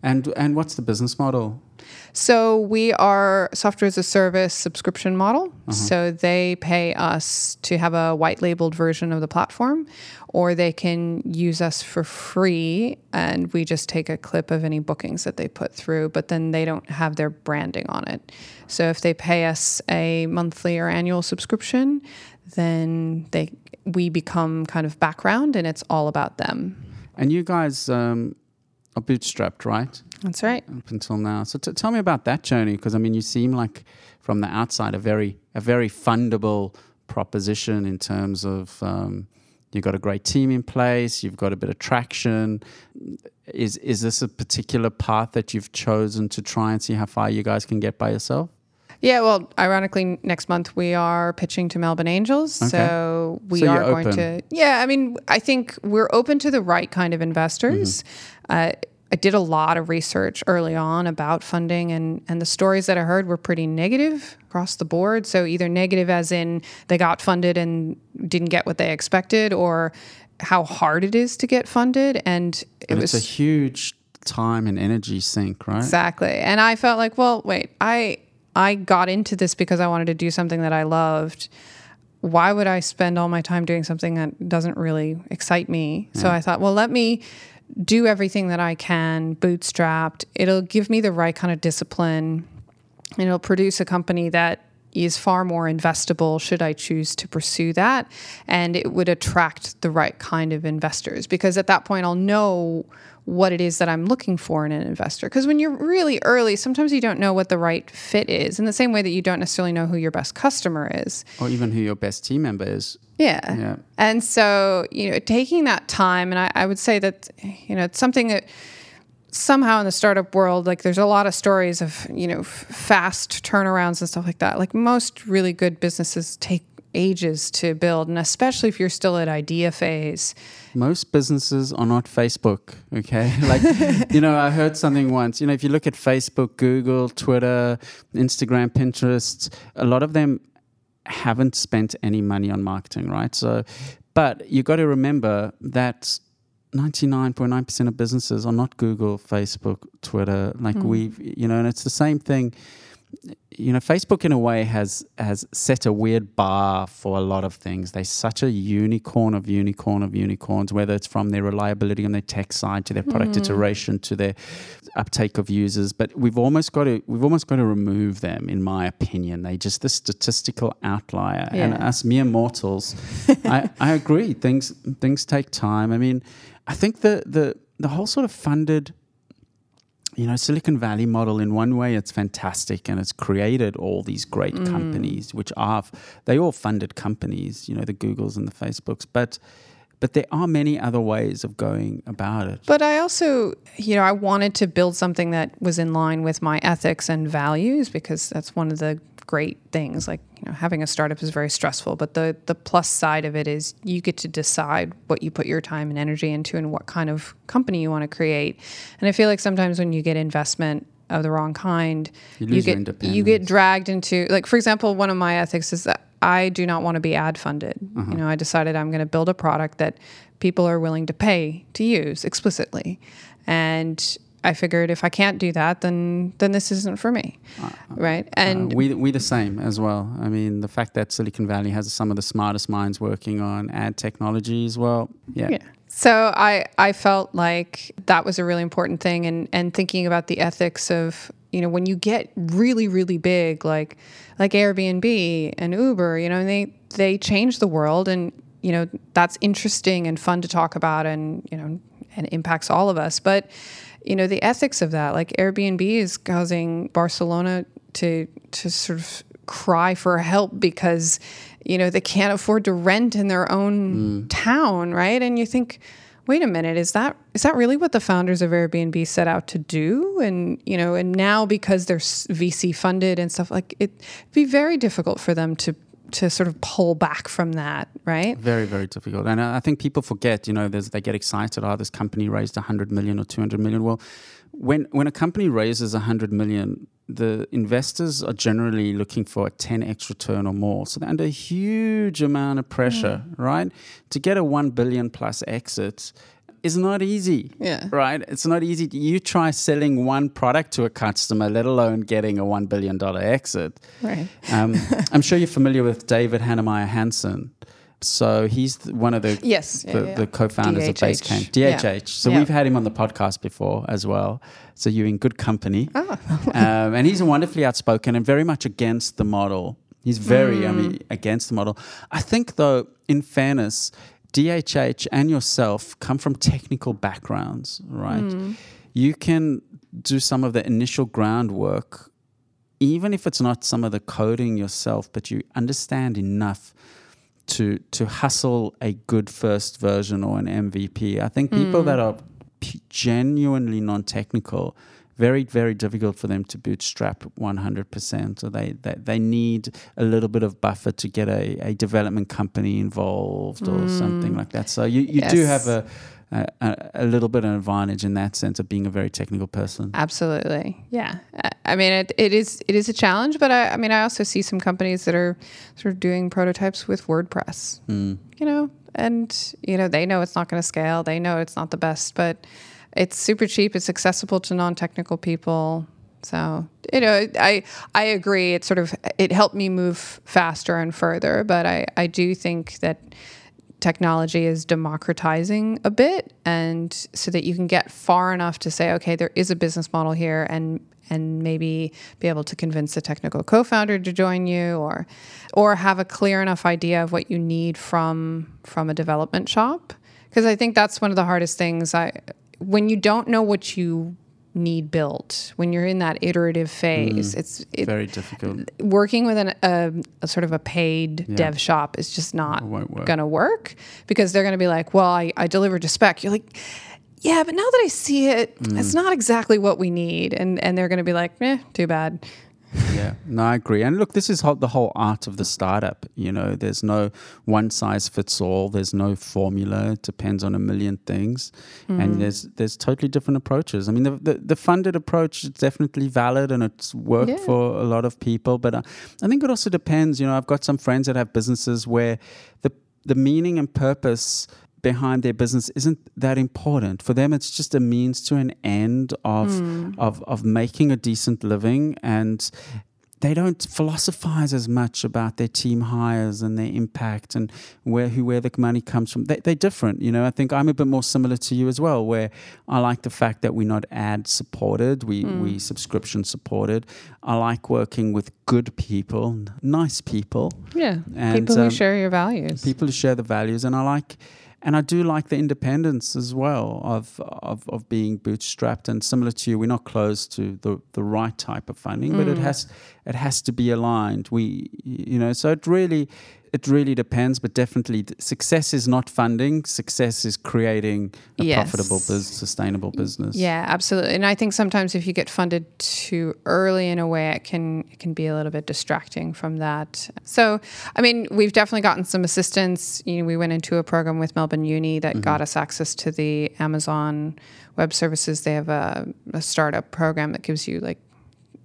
And and what's the business model? So we are software as a service subscription model. Uh-huh. So they pay us to have a white labeled version of the platform, or they can use us for free, and we just take a clip of any bookings that they put through. But then they don't have their branding on it. So if they pay us a monthly or annual subscription, then they we become kind of background, and it's all about them. And you guys um, are bootstrapped, right? That's right. up until now. So t- tell me about that journey, because I mean, you seem like from the outside a very a very fundable proposition in terms of um, you've got a great team in place, you've got a bit of traction. Is is this a particular path that you've chosen to try and see how far you guys can get by yourself? Yeah, well, ironically, next month we are pitching to Melbourne Angels. Okay. So we So are going open. to. Yeah, I mean, I think we're open to the right kind of investors. Mm-hmm. Uh, I did a lot of research early on about funding, and, and the stories that I heard were pretty negative across the board. So, either negative as in they got funded and didn't get what they expected, or how hard it is to get funded. And it And was a huge time and energy sink, right? Exactly. And I felt like, well, wait, I I got into this because I wanted to do something that I loved. Why would I spend all my time doing something that doesn't really excite me? So I thought, well, let me do everything that I can, bootstrapped. It'll give me the right kind of discipline. And it'll produce a company that is far more investable should I choose to pursue that. And it would attract the right kind of investors because at that point I'll know what it is that I'm looking for in an investor. Because when you're really early, sometimes you don't know what the right fit is, in the same way that you don't necessarily know who your best customer is. Or even who your best team member is. Yeah. Yeah. And so, you know, taking that time, and I, I would say that, you know, it's something that somehow in the startup world, like there's a lot of stories of, you know, f- fast turnarounds and stuff like that. Like most really good businesses take ages to build, and especially if you're still at idea phase. Most businesses are not Facebook, okay? Like, you know, I heard something once, you know, if you look at Facebook, Google, Twitter, Instagram, Pinterest, a lot of them haven't spent any money on marketing, right? So, but you've got to remember that 99.9% of businesses are not Google, Facebook, Twitter. Like hmm. we've, you know, and it's the same thing. You know, Facebook in a way has has set a weird bar for a lot of things. They're such a unicorn of unicorn of unicorns, whether it's from their reliability on their tech side to their product hmm. iteration to their uptake of users. But we've almost got to we've almost got to remove them, in my opinion. They just the statistical outlier, and Yeah. us mere mortals. I, I agree. Things things take time. I mean, I think the the the whole sort of funded you know silicon valley model in one way it's fantastic and it's created all these great mm. companies which are they all funded companies you know the googles and the facebooks but but there are many other ways of going about it. But I also, you know, I wanted to build something that was in line with my ethics and values because that's one of the great things. Like, you know, having a startup is very stressful, but the the plus side of it is you get to decide what you put your time and energy into and what kind of company you want to create. And I feel like sometimes when you get investment of the wrong kind, You lose your get you get dragged into like for example, one of my ethics is that I do not want to be ad funded. Uh-huh. You know, I decided I'm going to build a product that people are willing to pay to use explicitly. And I figured if I can't do that, then then this isn't for me, right? And Uh, we we the same as well. I mean, the fact that Silicon Valley has some of the smartest minds working on ad technology as well. Yeah. Yeah. So I I felt like that was a really important thing and and thinking about the ethics of you know when you get really really big like like Airbnb and Uber you know and they they change the world and you know that's interesting and fun to talk about and you know and impacts all of us but you know the ethics of that like Airbnb is causing Barcelona to to sort of cry for help because you know they can't afford to rent in their own mm. town right? And you think wait a minute is that is that really what the founders of Airbnb set out to do? And you know and now because they're VC funded and stuff like it it'd be very difficult for them to to sort of pull back from that right Very, very difficult. And I think people forget, you know, there's, they get excited, oh, this company raised 100 million or 200 million. Well, when, when a company raises 100 million, the investors are generally looking for a 10x return or more. So they're under a huge amount of pressure, mm. right? To get a 1 billion plus exit is not easy. Yeah. Right? It's not easy. You try selling one product to a customer, let alone getting a $1 billion exit. right Um, I'm sure you're familiar with David Heinemeier Hansson. So he's th- one of the yes the, yeah. the co-founders of DHH. Basecamp, Yeah. DHH. So Yeah. we've had him on the podcast before as well. So you're in good company. Oh. um, and he's wonderfully outspoken and very much against the model. He's very, I Mm. mean, against the model. I think, though, in fairness, DHH and yourself come from technical backgrounds, right? Mm. You can do some of the initial groundwork, even if it's not some of the coding yourself, but you understand enough to to hustle a good first version or an MVP. I think people that are p- genuinely non-technical, very very difficult for them to bootstrap 100%. So they, they they need a little bit of buffer to get a, a development company involved or something like that. So you, you do have a a, a, little bit of an advantage in that sense of being a very technical person. Absolutely, yeah. I- mean, it, it is it is a challenge, but I, I mean, I also see some companies that are sort of doing prototypes with WordPress. Hmm. You know, and you know they know it's not going to scale. They know it's not the best, but it's super cheap. It's accessible to non-technical people. So you know, I I agree. It sort of it helped me move faster and further, but I I do think that technology is democratizing a bit and so that you can get far enough to say okay there is a business model here and and maybe be able to convince a technical co-founder to join you or or have a clear enough idea of what you need from from a development shop because i think that's one of the hardest things i when you don't know what you need built when you're in that iterative phase it's it, Very difficult. working with an, a, a sort of a paid dev shop is just not work. going to work because they're going to be like, well, I, I delivered a spec. You're like, yeah, but now that I see it, Mm. it's not exactly what we need. And, and they're going to be like, eh, too bad. Yeah, no, I agree. And look, this is the whole art of the startup. You know, there's no one size fits all. There's no formula. It depends on a million things, and there's there's totally different approaches. I mean, the the, the funded approach is definitely valid and it's worked Yeah. for a lot of people. But uh, I think it also depends. You know, I've got some friends that have businesses where the the meaning and purpose behind their business isn't that important for them it's just a means to an end of of of making a decent living and they don't philosophize as much about their team hires and their impact and where who where the money comes from. They, they're different, you know. I think I'm a bit more similar to you as well, where I like the fact that we're not ad supported, we we subscription supported. I like working with good people, nice people, Yeah. And, People who um, share your values. people who share the values and I like and I do like the independence as well of, of of being bootstrapped. And similar to you we're not close to the the right type of funding but it mm. has it has to be aligned. We you know so it really it really depends but definitely success is not funding success is creating a Yes. profitable bus sustainable business Yeah, absolutely. And I think sometimes if you get funded too early in a way, it can it can be a little bit distracting from that. So, I mean, we've definitely gotten some assistance. You know, we went into a program with Melbourne Uni that got mm-hmm. us access to the Amazon Web Services. They have a, a startup program that gives you like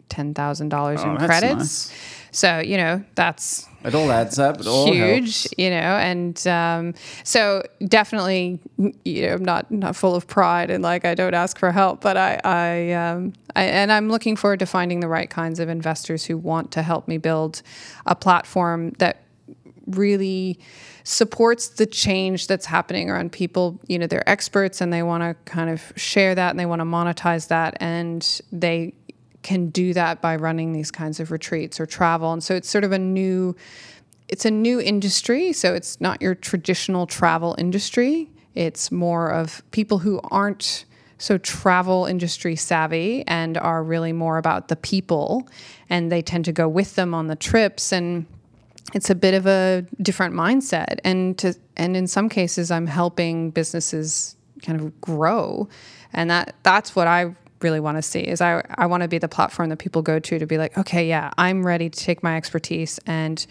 ten thousand dollars Oh, in that's credits. nice. So you know that's it all adds up it all huge, helps. you know, and um, so definitely, you know, I'm not not full of pride and like I don't ask for help, but I, I, um, I, and I'm looking forward to finding the right kinds of investors who want to help me build a platform that really supports the change that's happening around people. You know, they're experts and they want to kind of share that and they want to monetize that and they can do that by running these kinds of retreats or travel. And so it's sort of a new it's a new industry, so it's not your traditional travel industry. It's more of people who aren't so travel industry savvy and are really more about the people. And they tend to go with them on the trips. And it's a bit of a different mindset. And to and in some cases I'm helping businesses kind of grow. And that that's what I really want to see is I, I want to be the platform that people go to to be like okay yeah I'm ready to take my expertise and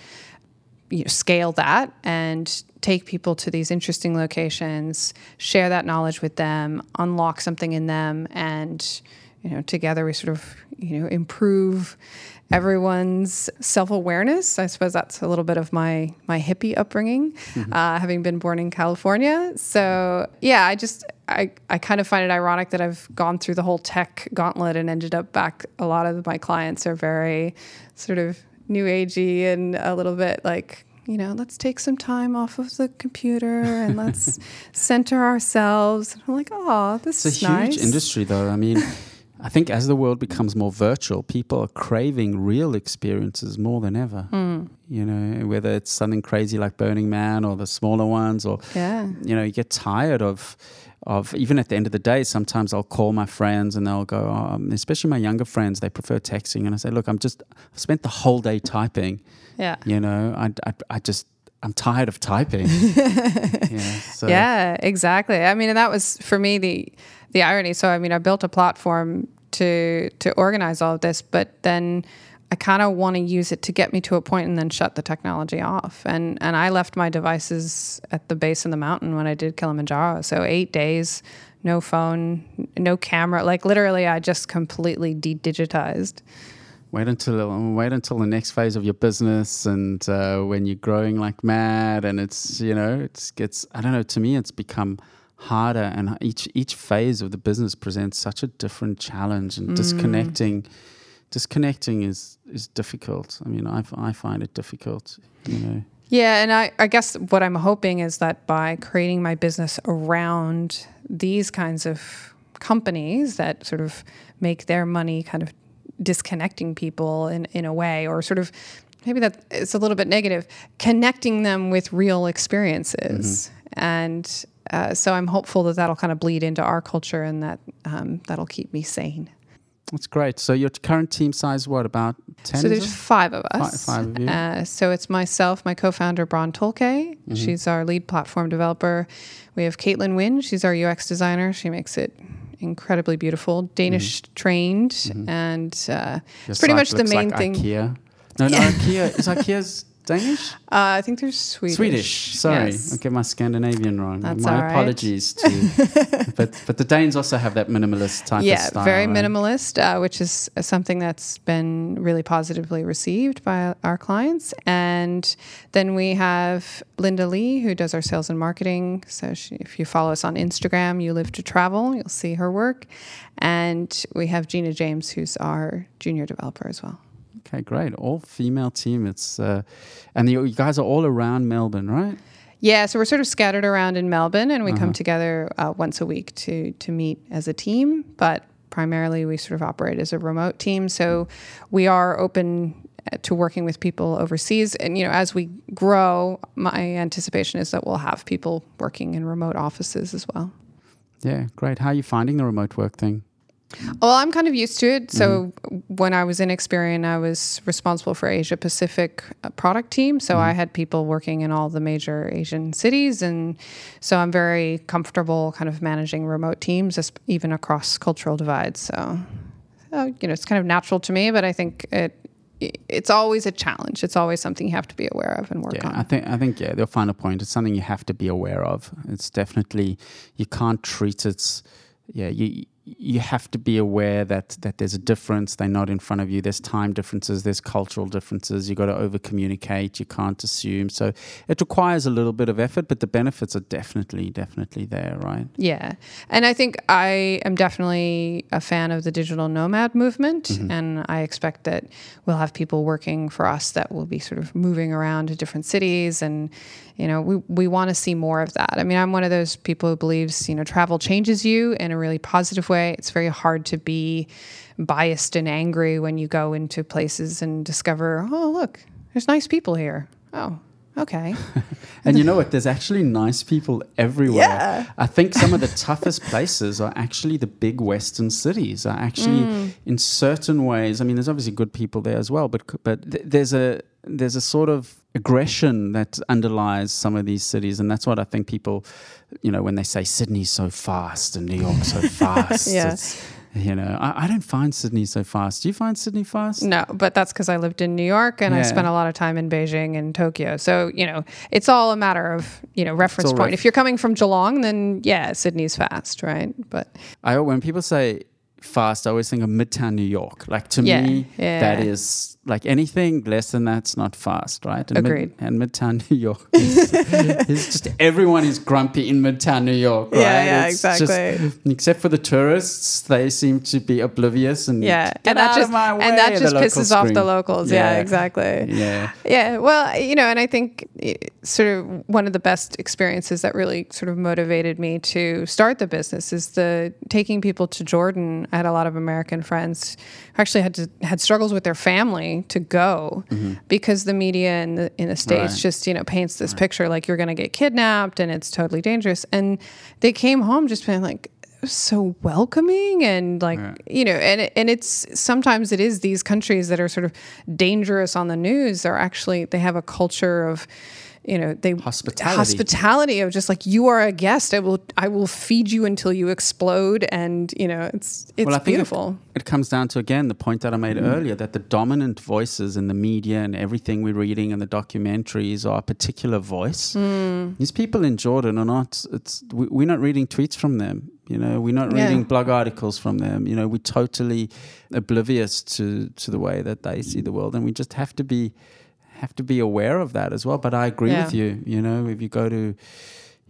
you know, scale that and take people to these interesting locations share that knowledge with them unlock something in them and you know together we sort of you know improve everyone's self-awareness. I suppose that's a little bit of my my hippie upbringing uh, having been born in california. So yeah i just I, I kind of find it ironic that i've gone through the whole tech gauntlet and ended up back a lot of my clients are very sort of new agey and a little bit like you know let's take some time off of the computer and let's center ourselves and i'm like oh this It's is a huge industry, though. I mean, I think as the world becomes more virtual, people are craving real experiences more than ever. Hmm. You know, whether it's something crazy like Burning Man or the smaller ones, or yeah you know, you get tired of. Of even at the end of the day, sometimes I'll call my friends and they'll go, um, especially my younger friends, they prefer texting. And I say, look, I'm just, I've spent the whole day typing. yeah You know, I, I, I just, I'm tired of typing. yeah, so, Yeah, exactly. I mean, and that was for me the the irony. So I mean, I built a platform to to organize all of this, but then I kind of want to use it to get me to a point and then shut the technology off. And and I left my devices at the base of the mountain when I did Kilimanjaro. So eight days, no phone, no camera. Like literally, I just completely de-digitized. Wait until wait until the next phase of your business, and uh, when you're growing like mad, and it's you know it gets I don't know. To me, it's become harder, and each each phase of the business presents such a different challenge, and mm. disconnecting disconnecting is is difficult. I mean, I, I find it difficult. You know. Yeah, and I, I guess what I'm hoping is that by creating my business around these kinds of companies that sort of make their money kind of disconnecting people in, in a way, or sort of maybe that it's a little bit negative, connecting them with real experiences. Mm-hmm. And uh, so I'm hopeful that that'll kind of bleed into our culture and that um, that'll keep me sane. That's great. So your current team size, what about ten? So there's five of us. Five, five of you. Uh, so it's myself, my co-founder Bron Tolke. Mm-hmm. She's our lead platform developer. We have Caitlin Wynn. She's our UX designer. She makes it incredibly beautiful, Danish mm-hmm. trained, mm-hmm. and uh, it's pretty much the main like thing. IKEA. No, no, IKEA is IKEA's Danish? Uh, I think they're Swedish. Swedish. Sorry, yes. I get my Scandinavian wrong. That's my right. apologies to. but but the Danes also have that minimalist type yeah, of style. very right? minimalist, uh, which is something that's been really positively received by our clients. And then we have Linda Lee, who does our sales and marketing. So she, if you follow us on Instagram, you live to travel, you'll see her work. And we have Gina James, who's our junior developer as well. Okay, great. All female team. It's uh, and you, you, guys are all around Melbourne, right? Yeah, so we're sort of scattered around in Melbourne, and we uh-huh. come together uh, once a week to to meet as a team. But primarily, we sort of operate as a remote team. So we are open uh, to working with people overseas. And you know, as we grow, my anticipation is that we'll have people working in remote offices as well. Yeah, great. How are you finding the remote work thing? Well, I'm kind of used to it. So mm-hmm. when I was in Experian, I was responsible for Asia Pacific uh, product team. So mm-hmm. I had people working in all the major Asian cities, and so I'm very comfortable kind of managing remote teams, even across cultural divides. So, so you know, it's kind of natural to me. But I think it it's always a challenge. It's always something you have to be aware of and work yeah, on. I think I think yeah, the final point. It's something you have to be aware of. It's definitely you can't treat it. Yeah, you you have to be aware that that there's a difference. They're not in front of you. There's time differences. There's cultural differences. You got to over communicate. You can't assume. So it requires a little bit of effort, but the benefits are definitely definitely there, right? Yeah, and I think I am definitely a fan of the digital nomad movement, mm-hmm. and I expect that we'll have people working for us that will be sort of moving around to different cities and you know, we, we want to see more of that. I mean, I'm one of those people who believes, you know, travel changes you in a really positive way. It's very hard to be biased and angry when you go into places and discover, oh, look, there's nice people here. Oh, okay. and you know what? There's actually nice people everywhere. Yeah. I think some of the toughest places are actually the big Western cities. Are actually, mm. in certain ways, I mean, there's obviously good people there as well, but but th- there's a there's a sort of aggression that underlies some of these cities, and that's what I think people, you know, when they say Sydney's so fast and New York's so fast, yeah. You know, I, I, don't find Sydney so fast. Do you find Sydney fast? No, but that's because I lived in New York and yeah. I spent a lot of time in Beijing and Tokyo. So you know, it's all a matter of you know reference point. Ref- if you're coming from Geelong, then yeah, Sydney's fast, right? But I when people say fast, I always think of Midtown New York. Like to yeah, me, yeah. that is like anything less than that's not fast, right? And Agreed. Mid, and Midtown New York is, is, just everyone is grumpy in Midtown New York, right? Yeah, yeah, exactly. Just, except for the tourists, they seem to be oblivious and yeah, and that just and that just pisses off the locals. Yeah. yeah, exactly. Yeah, yeah. Well, you know, and I think sort of one of the best experiences that really sort of motivated me to start the business is the taking people to Jordan. I had a lot of American friends who actually had to had struggles with their family to go mm-hmm. because the media in the in the states right. just you know paints this right. picture like you're going to get kidnapped and it's totally dangerous. And they came home just being like so welcoming and like yeah. you know and and it's sometimes it is these countries that are sort of dangerous on the news are actually they have a culture of you know they Hospitality. hospitality of just like you are a guest i will i will feed you until you explode and you know it's it's well, I think it- beautiful It, comes down to again the point that I made mm. earlier that the dominant voices in the media and everything we're reading and the documentaries are a particular voice. Mm. These people in Jordan are not. It's we, we're not reading tweets from them. You know, we're not Yeah. reading blog articles from them. You know, we're totally oblivious to to the way that they see the world, and we just have to be have to be aware of that as well. But I agree Yeah. with you. You know, if you go to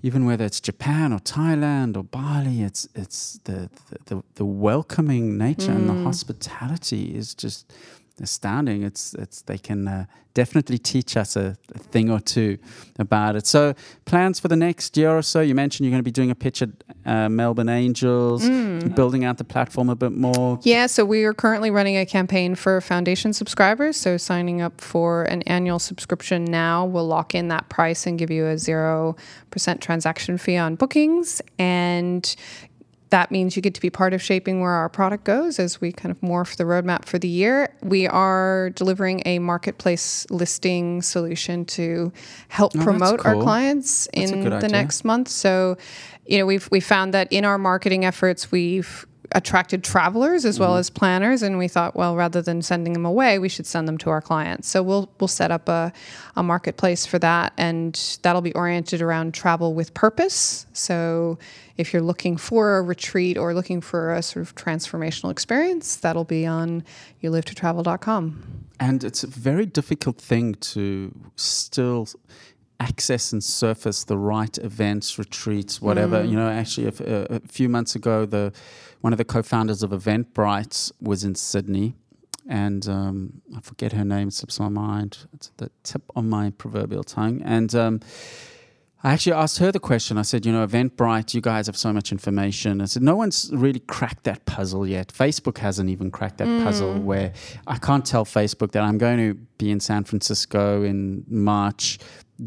even whether it's Japan or Thailand or Bali, it's it's the the, the, the welcoming nature and the mm. hospitality is just astounding. It's it's they can uh, definitely teach us a, a thing or two about it. So plans for the next year or so. You mentioned you're going to be doing a pitch at uh, Melbourne Angels, building out the platform a bit more. Yeah, so we are currently running a campaign for foundation subscribers. So signing up for an annual subscription now will lock in that price and give you a 0% transaction fee on bookings. And that means you get to be part of shaping where our product goes as we kind of morph the roadmap for the year. We are delivering a marketplace listing solution to help Oh, promote our clients That's in the idea. next month. So, you know, we've we found that in our marketing efforts, we've attracted travelers as Mm-hmm. well as planners, and we thought, well, rather than sending them away, we should send them to our clients. So we'll we'll set up a, a marketplace for that, and that'll be oriented around travel with purpose. So if you're looking for a retreat or looking for a sort of transformational experience, that'll be on youlivetotravel.com. And it's a very difficult thing to still access and surface the right events, retreats, whatever. You know, actually, a few months ago, the one of the co-founders of Eventbrite was in Sydney, and um, I forget her name. It slips my mind. It's the tip of my proverbial tongue, and. Um, I actually asked her the question. I said, you know, Eventbrite, you guys have so much information. I said, no one's really cracked that puzzle yet. Facebook hasn't even cracked that puzzle where I can't tell Facebook that I'm going to be in San Francisco in March,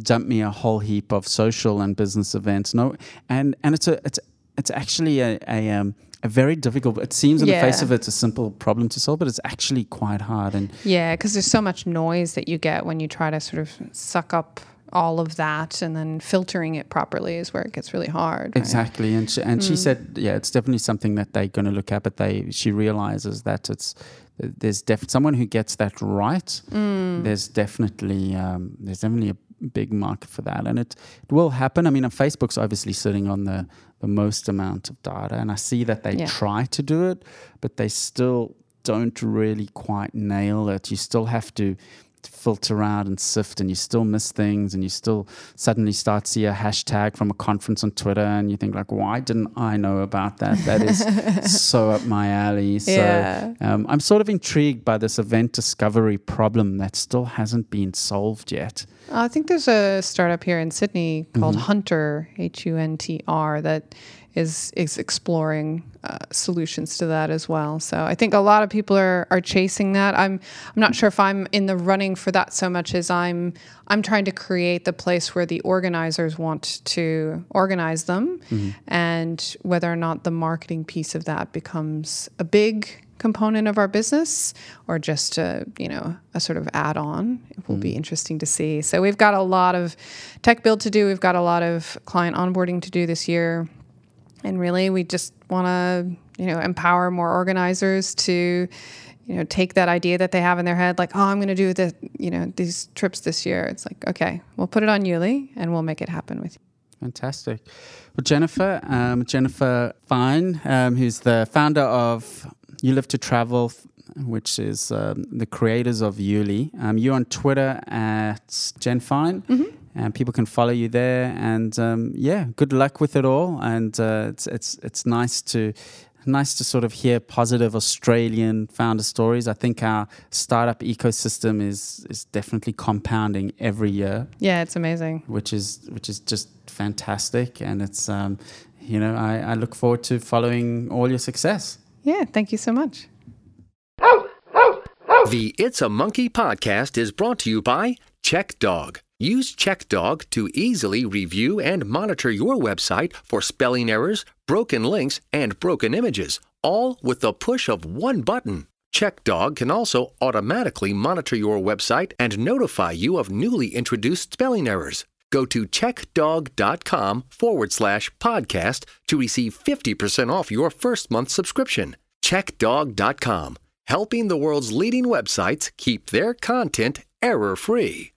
dump me a whole heap of social and business events. No, and and it's a it's it's actually a, a um a very difficult. It seems on the face of it a simple problem to solve, but it's actually quite hard. And Yeah, because there's so much noise that you get when you try to sort of suck up all of that and then filtering it properly is where it gets really hard. right? Exactly, and she, and she said, yeah, it's definitely something that they're going to look at, but they she realizes that it's there's def- someone who gets that right. There's definitely um, there's definitely a big market for that, and it, it will happen. I mean, uh, Facebook's obviously sitting on the the most amount of data, and I see that they Yeah. try to do it, but they still don't really quite nail it. You still have to filter out and sift and you still miss things and you still suddenly start see a hashtag from a conference on Twitter and you think like why didn't I know about that that is so up my alley so Yeah. um, I'm sort of intrigued by this event discovery problem that still hasn't been solved yet I think there's a startup here in Sydney called Mm-hmm. Huntr, H U N T R, that is is exploring uh, solutions to that as well. So I think a lot of people are are chasing that. I'm I'm not sure if I'm in the running for that so much as I'm I'm trying to create the place where the organizers want to organize them, Mm-hmm. and whether or not the marketing piece of that becomes a big component of our business or just a you know a sort of add-on it will be interesting to see so we've got a lot of tech build to do we've got a lot of client onboarding to do this year and really we just want to you know empower more organizers to you know take that idea that they have in their head like oh i'm going to do the you know these trips this year it's like okay we'll put it on Yuli and we'll make it happen with you Fantastic. Well, Jennifer, um, Jennifer Fine, um, who's the founder of You Live to Travel, which is um, the creators of Yuli. Um, you're on Twitter at Jen Fine. And people can follow you there, and um, yeah, good luck with it all. And uh, it's it's it's nice to nice to sort of hear positive Australian founder stories. I think our startup ecosystem is is definitely compounding every year yeah it's amazing which is which is just fantastic and it's um you know I, I look forward to following all your success yeah thank you so much The It's a Monkey podcast is brought to you by CheckDog. Use CheckDog to easily review and monitor your website for spelling errors, broken links, and broken images, all with the push of one button. CheckDog can also automatically monitor your website and notify you of newly introduced spelling errors. Go to checkdog.com forward slash podcast to receive 50% off your first month subscription. Checkdog.com, helping the world's leading websites keep their content error free.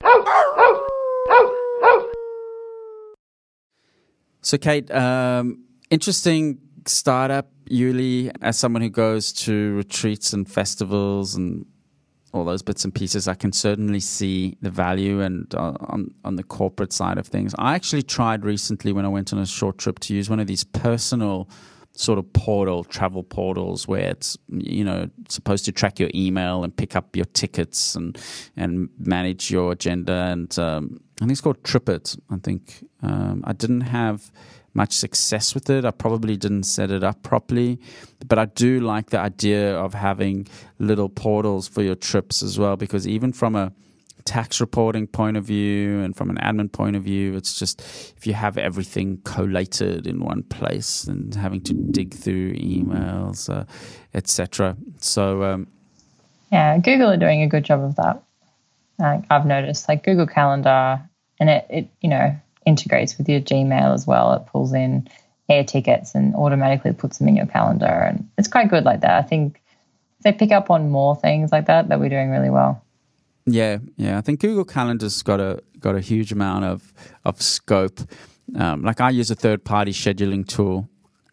So, Kate, um, interesting startup, Yuli, as someone who goes to retreats and festivals and all those bits and pieces, I can certainly see the value and uh, on on the corporate side of things. I actually tried recently when I went on a short trip to use one of these personal sort of portal travel portals where it's you know supposed to track your email and pick up your tickets and and manage your agenda and um, I think it's called TripIt. I think um, I didn't have much success with it. I probably didn't set it up properly, but I do like the idea of having little portals for your trips as well because even from a tax reporting point of view and from an admin point of view, it's just if you have everything collated in one place and having to dig through emails, uh, etc. So, um, yeah, Google are doing a good job of that. I've noticed, like Google Calendar, and it, it you know integrates with your Gmail as well. It pulls in air tickets and automatically puts them in your calendar, and it's quite good like that. I think they pick up on more things like that that we're doing really well. Yeah, yeah. I think Google Calendar's got a got a huge amount of of scope. Um, like I use a third party scheduling tool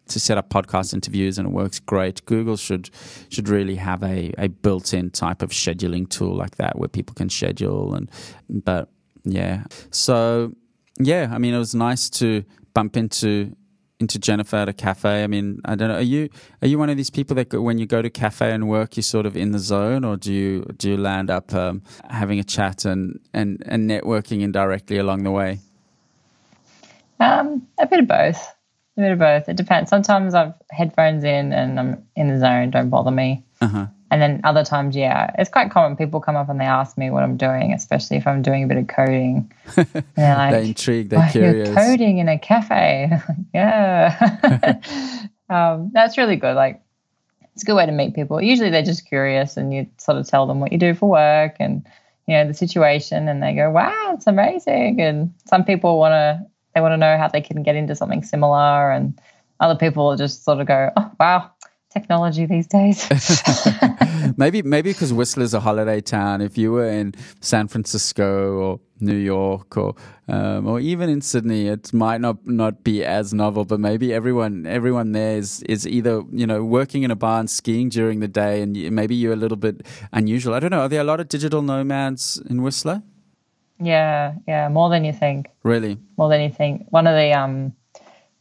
to set up podcast interviews, and it works great. Google should should really have a a built in type of scheduling tool like that where people can schedule and but yeah. So yeah, I mean, it was nice to bump into into Jennifer at a cafe. I mean, I don't know. Are you are you one of these people that go, when you go to cafe and work, you're sort of in the zone, or do you do you land up um, having a chat and, and and networking indirectly along the way? Um, a bit of both. A bit of both. It depends. Sometimes I've headphones in and I'm in the zone. Don't bother me. Uh-huh. And then other times, yeah, it's quite common. People come up and they ask me what I'm doing, especially if I'm doing a bit of coding. And they're like, they're intrigued, they're curious. You're coding in a cafe. yeah. um, that's really good. Like, it's a good way to meet people. Usually they're just curious and you sort of tell them what you do for work and, you know, the situation and they go, wow, it's amazing. And some people want to, they want to know how they can get into something similar and other people just sort of go, oh, wow, technology these days. maybe maybe because Whistler's a holiday town. If you were in San Francisco or New York or um, or even in Sydney, it might not not be as novel. But maybe everyone everyone there is is either you know working in a bar and skiing during the day, and maybe you're a little bit unusual. I don't know. Are there a lot of digital nomads in Whistler? Yeah, yeah, more than you think. Really, more than you think. One of the um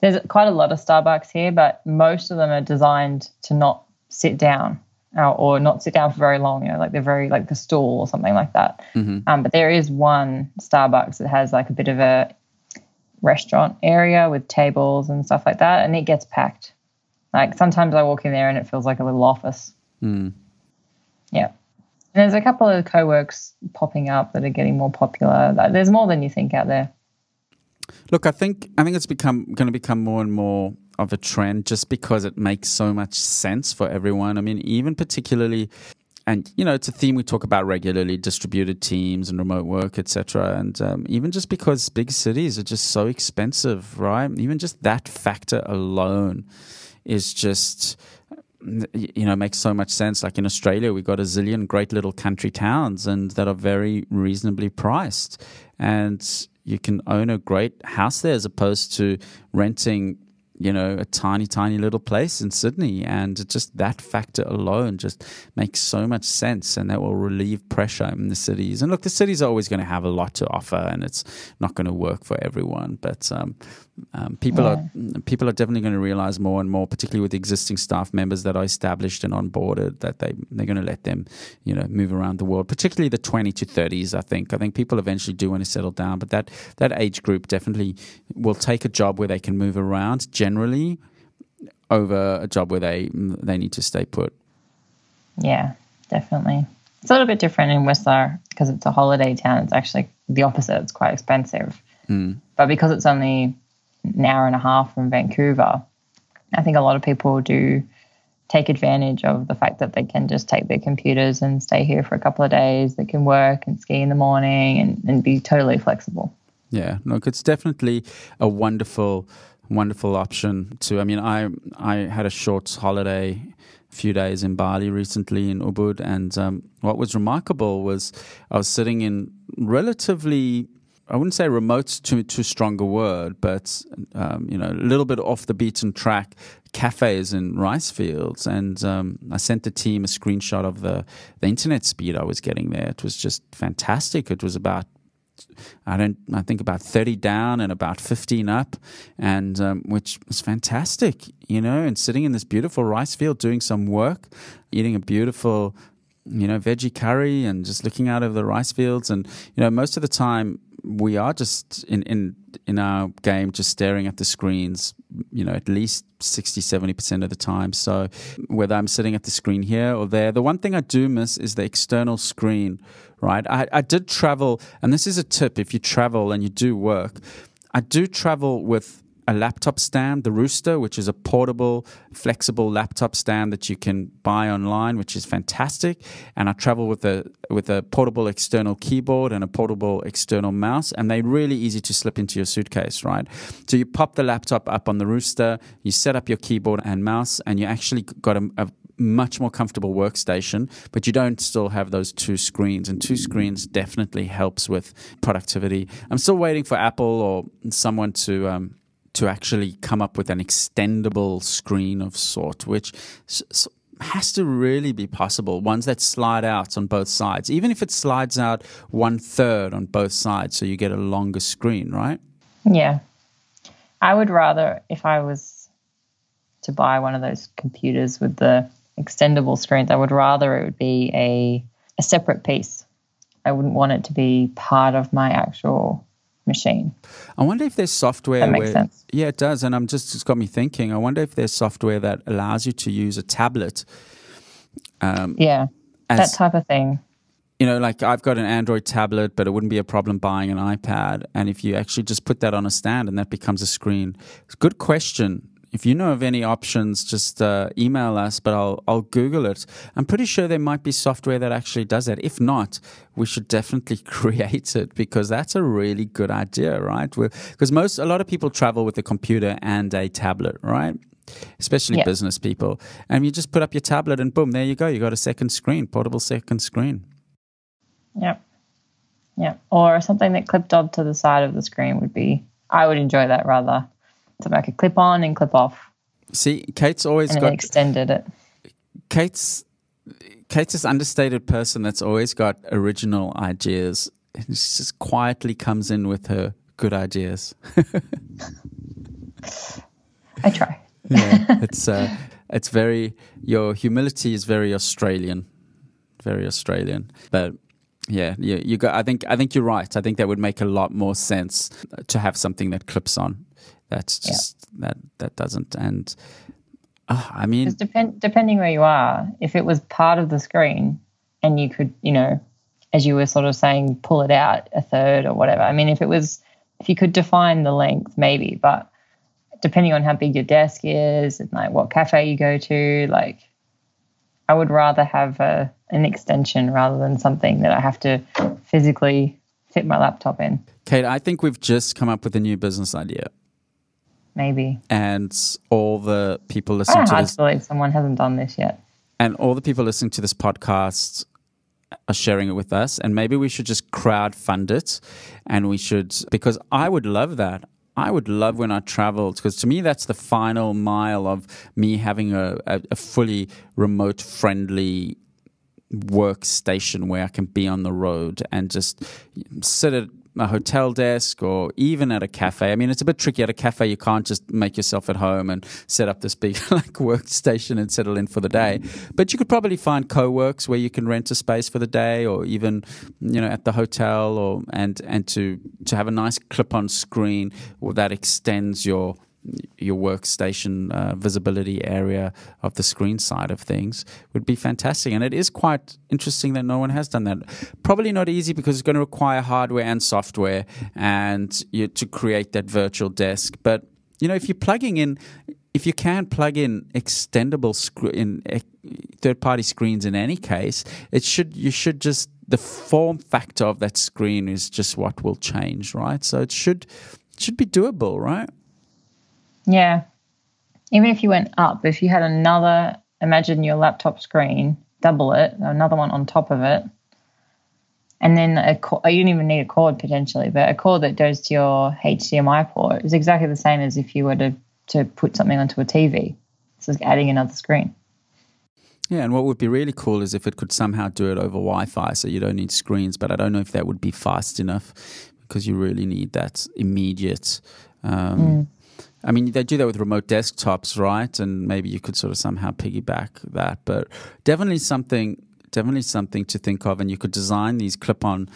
there's quite a lot of Starbucks here, but most of them are designed to not sit down or, or not sit down for very long. You know, like they're very like the stool or something like that. Mm-hmm. Um, but there is one Starbucks that has like a bit of a restaurant area with tables and stuff like that, and it gets packed. Like sometimes I walk in there and it feels like a little office. Mm. Yeah. And there's a couple of co-works popping up that are getting more popular. There's more than you think out there. Look, I think I think it's become going to become more and more of a trend just because it makes so much sense for everyone. I mean, even particularly and you know it's a theme we talk about regularly distributed teams and remote work etc and um, even just because big cities are just so expensive right? Even just that factor alone is just you know makes so much sense. Like in australia we've got a zillion great little country towns and that are very reasonably priced. And you can own a great house there as opposed to renting you know, a tiny, tiny little place in Sydney. And just that factor alone just makes so much sense and that will relieve pressure in the cities. And look, the cities are always going to have a lot to offer and it's not going to work for everyone. But um, um, people yeah. are people are definitely going to realize more and more, particularly with existing staff members that are established and onboarded, that they they're going to let them, you know, move around the world. Particularly the twenty to thirties. I think I think people eventually do want to settle down, but that that age group definitely will take a job where they can move around generally over a job where they they need to stay put. Yeah, definitely. It's a little bit different in Whistler because it's a holiday town. It's actually the opposite. It's quite expensive. Mm. But because it's only an hour and a half from Vancouver, I think a lot of people do take advantage of the fact that they can just take their computers and stay here for a couple of days. They can work and ski in the morning and, and be totally flexible. Yeah, look, it's definitely a wonderful, wonderful option. too. I mean, I I had a short holiday, a few days in Bali recently in Ubud, and um, what was remarkable was I was sitting in relatively. I wouldn't say remote too too strong a word, but um, you know, a little bit off the beaten track cafes in rice fields, and um, I sent the team a screenshot of the the internet speed I was getting there. It was just fantastic. It was about I don't. I think about thirty down and about fifteen up, and um, which was fantastic, you know. And sitting in this beautiful rice field, doing some work, eating a beautiful, you know, veggie curry, and just looking out over the rice fields. And you know, most of the time we are just in in in our game, just staring at the screens. You know, at least 60 70 percent of the time. So whether I'm sitting at the screen here or there, the one thing I do miss is the external screen right? I, I did travel, and this is a tip if you travel and you do work. I do travel with a laptop stand, the Rooster, which is a portable, flexible laptop stand that you can buy online, which is fantastic. And I travel with a with a portable external keyboard and a portable external mouse, and they're really easy to slip into your suitcase, right? So you pop the laptop up on the Rooster, you set up your keyboard and mouse, and you actually got a, a much more comfortable workstation, but you don't still have those two screens. And two screens definitely helps with productivity. I'm still waiting for Apple or someone to um, to actually come up with an extendable screen of sort, which has to really be possible. Ones that slide out on both sides, even if it slides out one third on both sides, so you get a longer screen, right? Yeah, I would rather if I was to buy one of those computers with the extendable screens. I would rather it would be a, a separate piece. I wouldn't want it to be part of my actual machine. I wonder if there's software. That makes where, sense. Yeah, it does, and I'm just it's got me thinking. I wonder if there's software that allows you to use a tablet. Um, yeah, as, that type of thing. You know, like I've got an Android tablet, but it wouldn't be a problem buying an iPad. And if you actually just put that on a stand and that becomes a screen, good question if you know of any options, just uh, email us, but I'll, I'll Google it. I'm pretty sure there might be software that actually does that. If not, we should definitely create it because that's a really good idea, right? Because most, a lot of people travel with a computer and a tablet, right? Especially yeah. business people. And you just put up your tablet and boom, there you go. You got a second screen, portable second screen. Yep. Yeah. Or something that clipped onto the side of the screen would be, I would enjoy that rather something I could clip on and clip off. See, Kate's always and got extended it. Kate's Kate's this understated person that's always got original ideas. And she just quietly comes in with her good ideas. I try. yeah, it's uh, it's very your humility is very Australian, very Australian. But yeah, you, you got. I think I think you're right. I think that would make a lot more sense to have something that clips on. That's just yeah. that that doesn't. And uh, I mean, depend, depending where you are, if it was part of the screen and you could, you know, as you were sort of saying, pull it out a third or whatever. I mean, if it was, if you could define the length, maybe, but depending on how big your desk is and like what cafe you go to, like I would rather have a an extension rather than something that I have to physically fit my laptop in. Kate, I think we've just come up with a new business idea maybe. And all the people listening to this. believe someone hasn't done this yet. And all the people listening to this podcast are sharing it with us. And maybe we should just crowd fund it. And we should, because I would love that. I would love when I traveled because to me that's the final mile of me having a, a, a fully remote friendly workstation where I can be on the road and just sit at a hotel desk or even at a cafe. I mean, it's a bit tricky at a cafe. You can't just make yourself at home and set up this big like workstation and settle in for the day. But you could probably find co-works where you can rent a space for the day, or even you know at the hotel, or and and to to have a nice clip-on screen that extends your your workstation uh, visibility area of the screen side of things would be fantastic. And it is quite interesting that no one has done that. Probably not easy because it's going to require hardware and software and you, to create that virtual desk. But you know, if you're plugging in, if you can plug in extendable in third-party screens in any case, it should you should just the form factor of that screen is just what will change, right? So it should should be doable, right? Yeah. Even if you went up, if you had another, imagine your laptop screen, double it, another one on top of it, and then a cord, you don't even need a cord potentially, but a cord that goes to your HDMI port is exactly the same as if you were to, to put something onto a TV. It's just adding another screen. Yeah, and what would be really cool is if it could somehow do it over Wi Fi so you don't need screens, but I don't know if that would be fast enough because you really need that immediate. Um, mm. I mean, they do that with remote desktops, right? And maybe you could sort of somehow piggyback that, but definitely something definitely something to think of. And you could design these clip on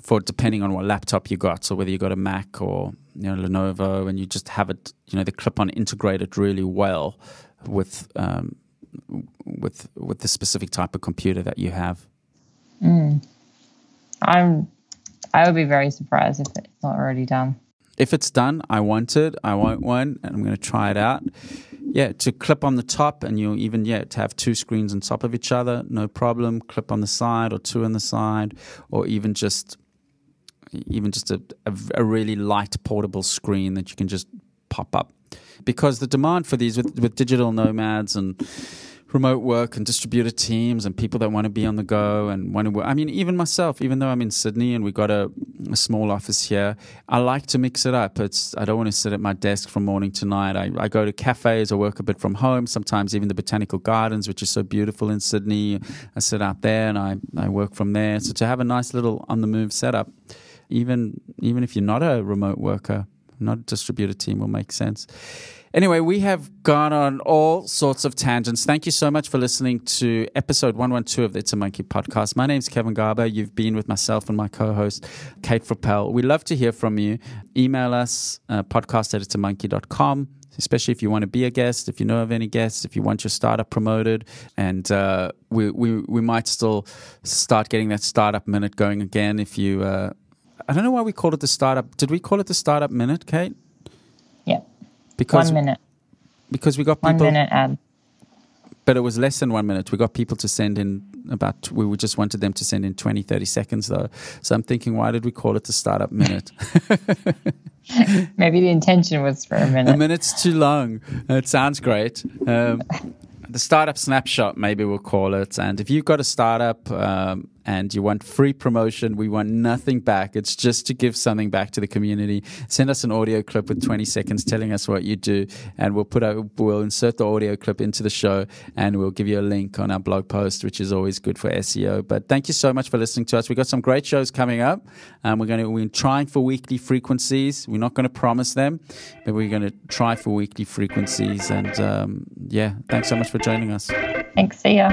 for depending on what laptop you got. So whether you got a Mac or you know Lenovo, and you just have it, you know, the clip on integrated really well with um, with with the specific type of computer that you have. Mm. I'm I would be very surprised if it's not already done. If it's done, I want it. I want one, and I'm going to try it out yeah, to clip on the top, and you'll even yeah to have two screens on top of each other, no problem. Clip on the side or two on the side, or even just even just a, a, a really light portable screen that you can just pop up. Because the demand for these with, with digital nomads and remote work and distributed teams and people that want to be on the go and want to work. I mean, even myself, even though I'm in Sydney and we got a, a, small office here, I like to mix it up. It's I don't want to sit at my desk from morning to night. I, I go to cafes, I work a bit from home, sometimes even the botanical gardens, which is so beautiful in Sydney. I sit out there and I, I work from there. So to have a nice little on the move setup, even even if you're not a remote worker, not a distributed team will make sense. Anyway, we have gone on all sorts of tangents. Thank you so much for listening to episode 112 of the It's a Monkey podcast. My name is Kevin Garber. You've been with myself and my co host, Kate Frappel. We love to hear from you. Email us, uh, podcast at itsamonkey.com especially if you want to be a guest, if you know of any guests, if you want your startup promoted. And uh, we, we, we might still start getting that startup minute going again if you. Uh, I don't know why we called it the startup. Did we call it the startup minute, Kate? Because one minute. Because we got people. One minute ad. But it was less than one minute. We got people to send in about, we just wanted them to send in 20, 30 seconds though. So I'm thinking, why did we call it the startup minute? Maybe the intention was for a minute. A minute's too long. It sounds great. Um, the startup snapshot, maybe we'll call it. And if you've got a startup um, and you want free promotion, we want nothing back. It's just to give something back to the community. Send us an audio clip with 20 seconds telling us what you do, and we'll put we'll insert the audio clip into the show, and we'll give you a link on our blog post, which is always good for SEO. But thank you so much for listening to us. We've got some great shows coming up. Um, we're going to we're trying for weekly frequencies. We're not going to promise them, but we're going to try for weekly frequencies. And um, yeah, thanks so much for joining us. Thanks. See ya.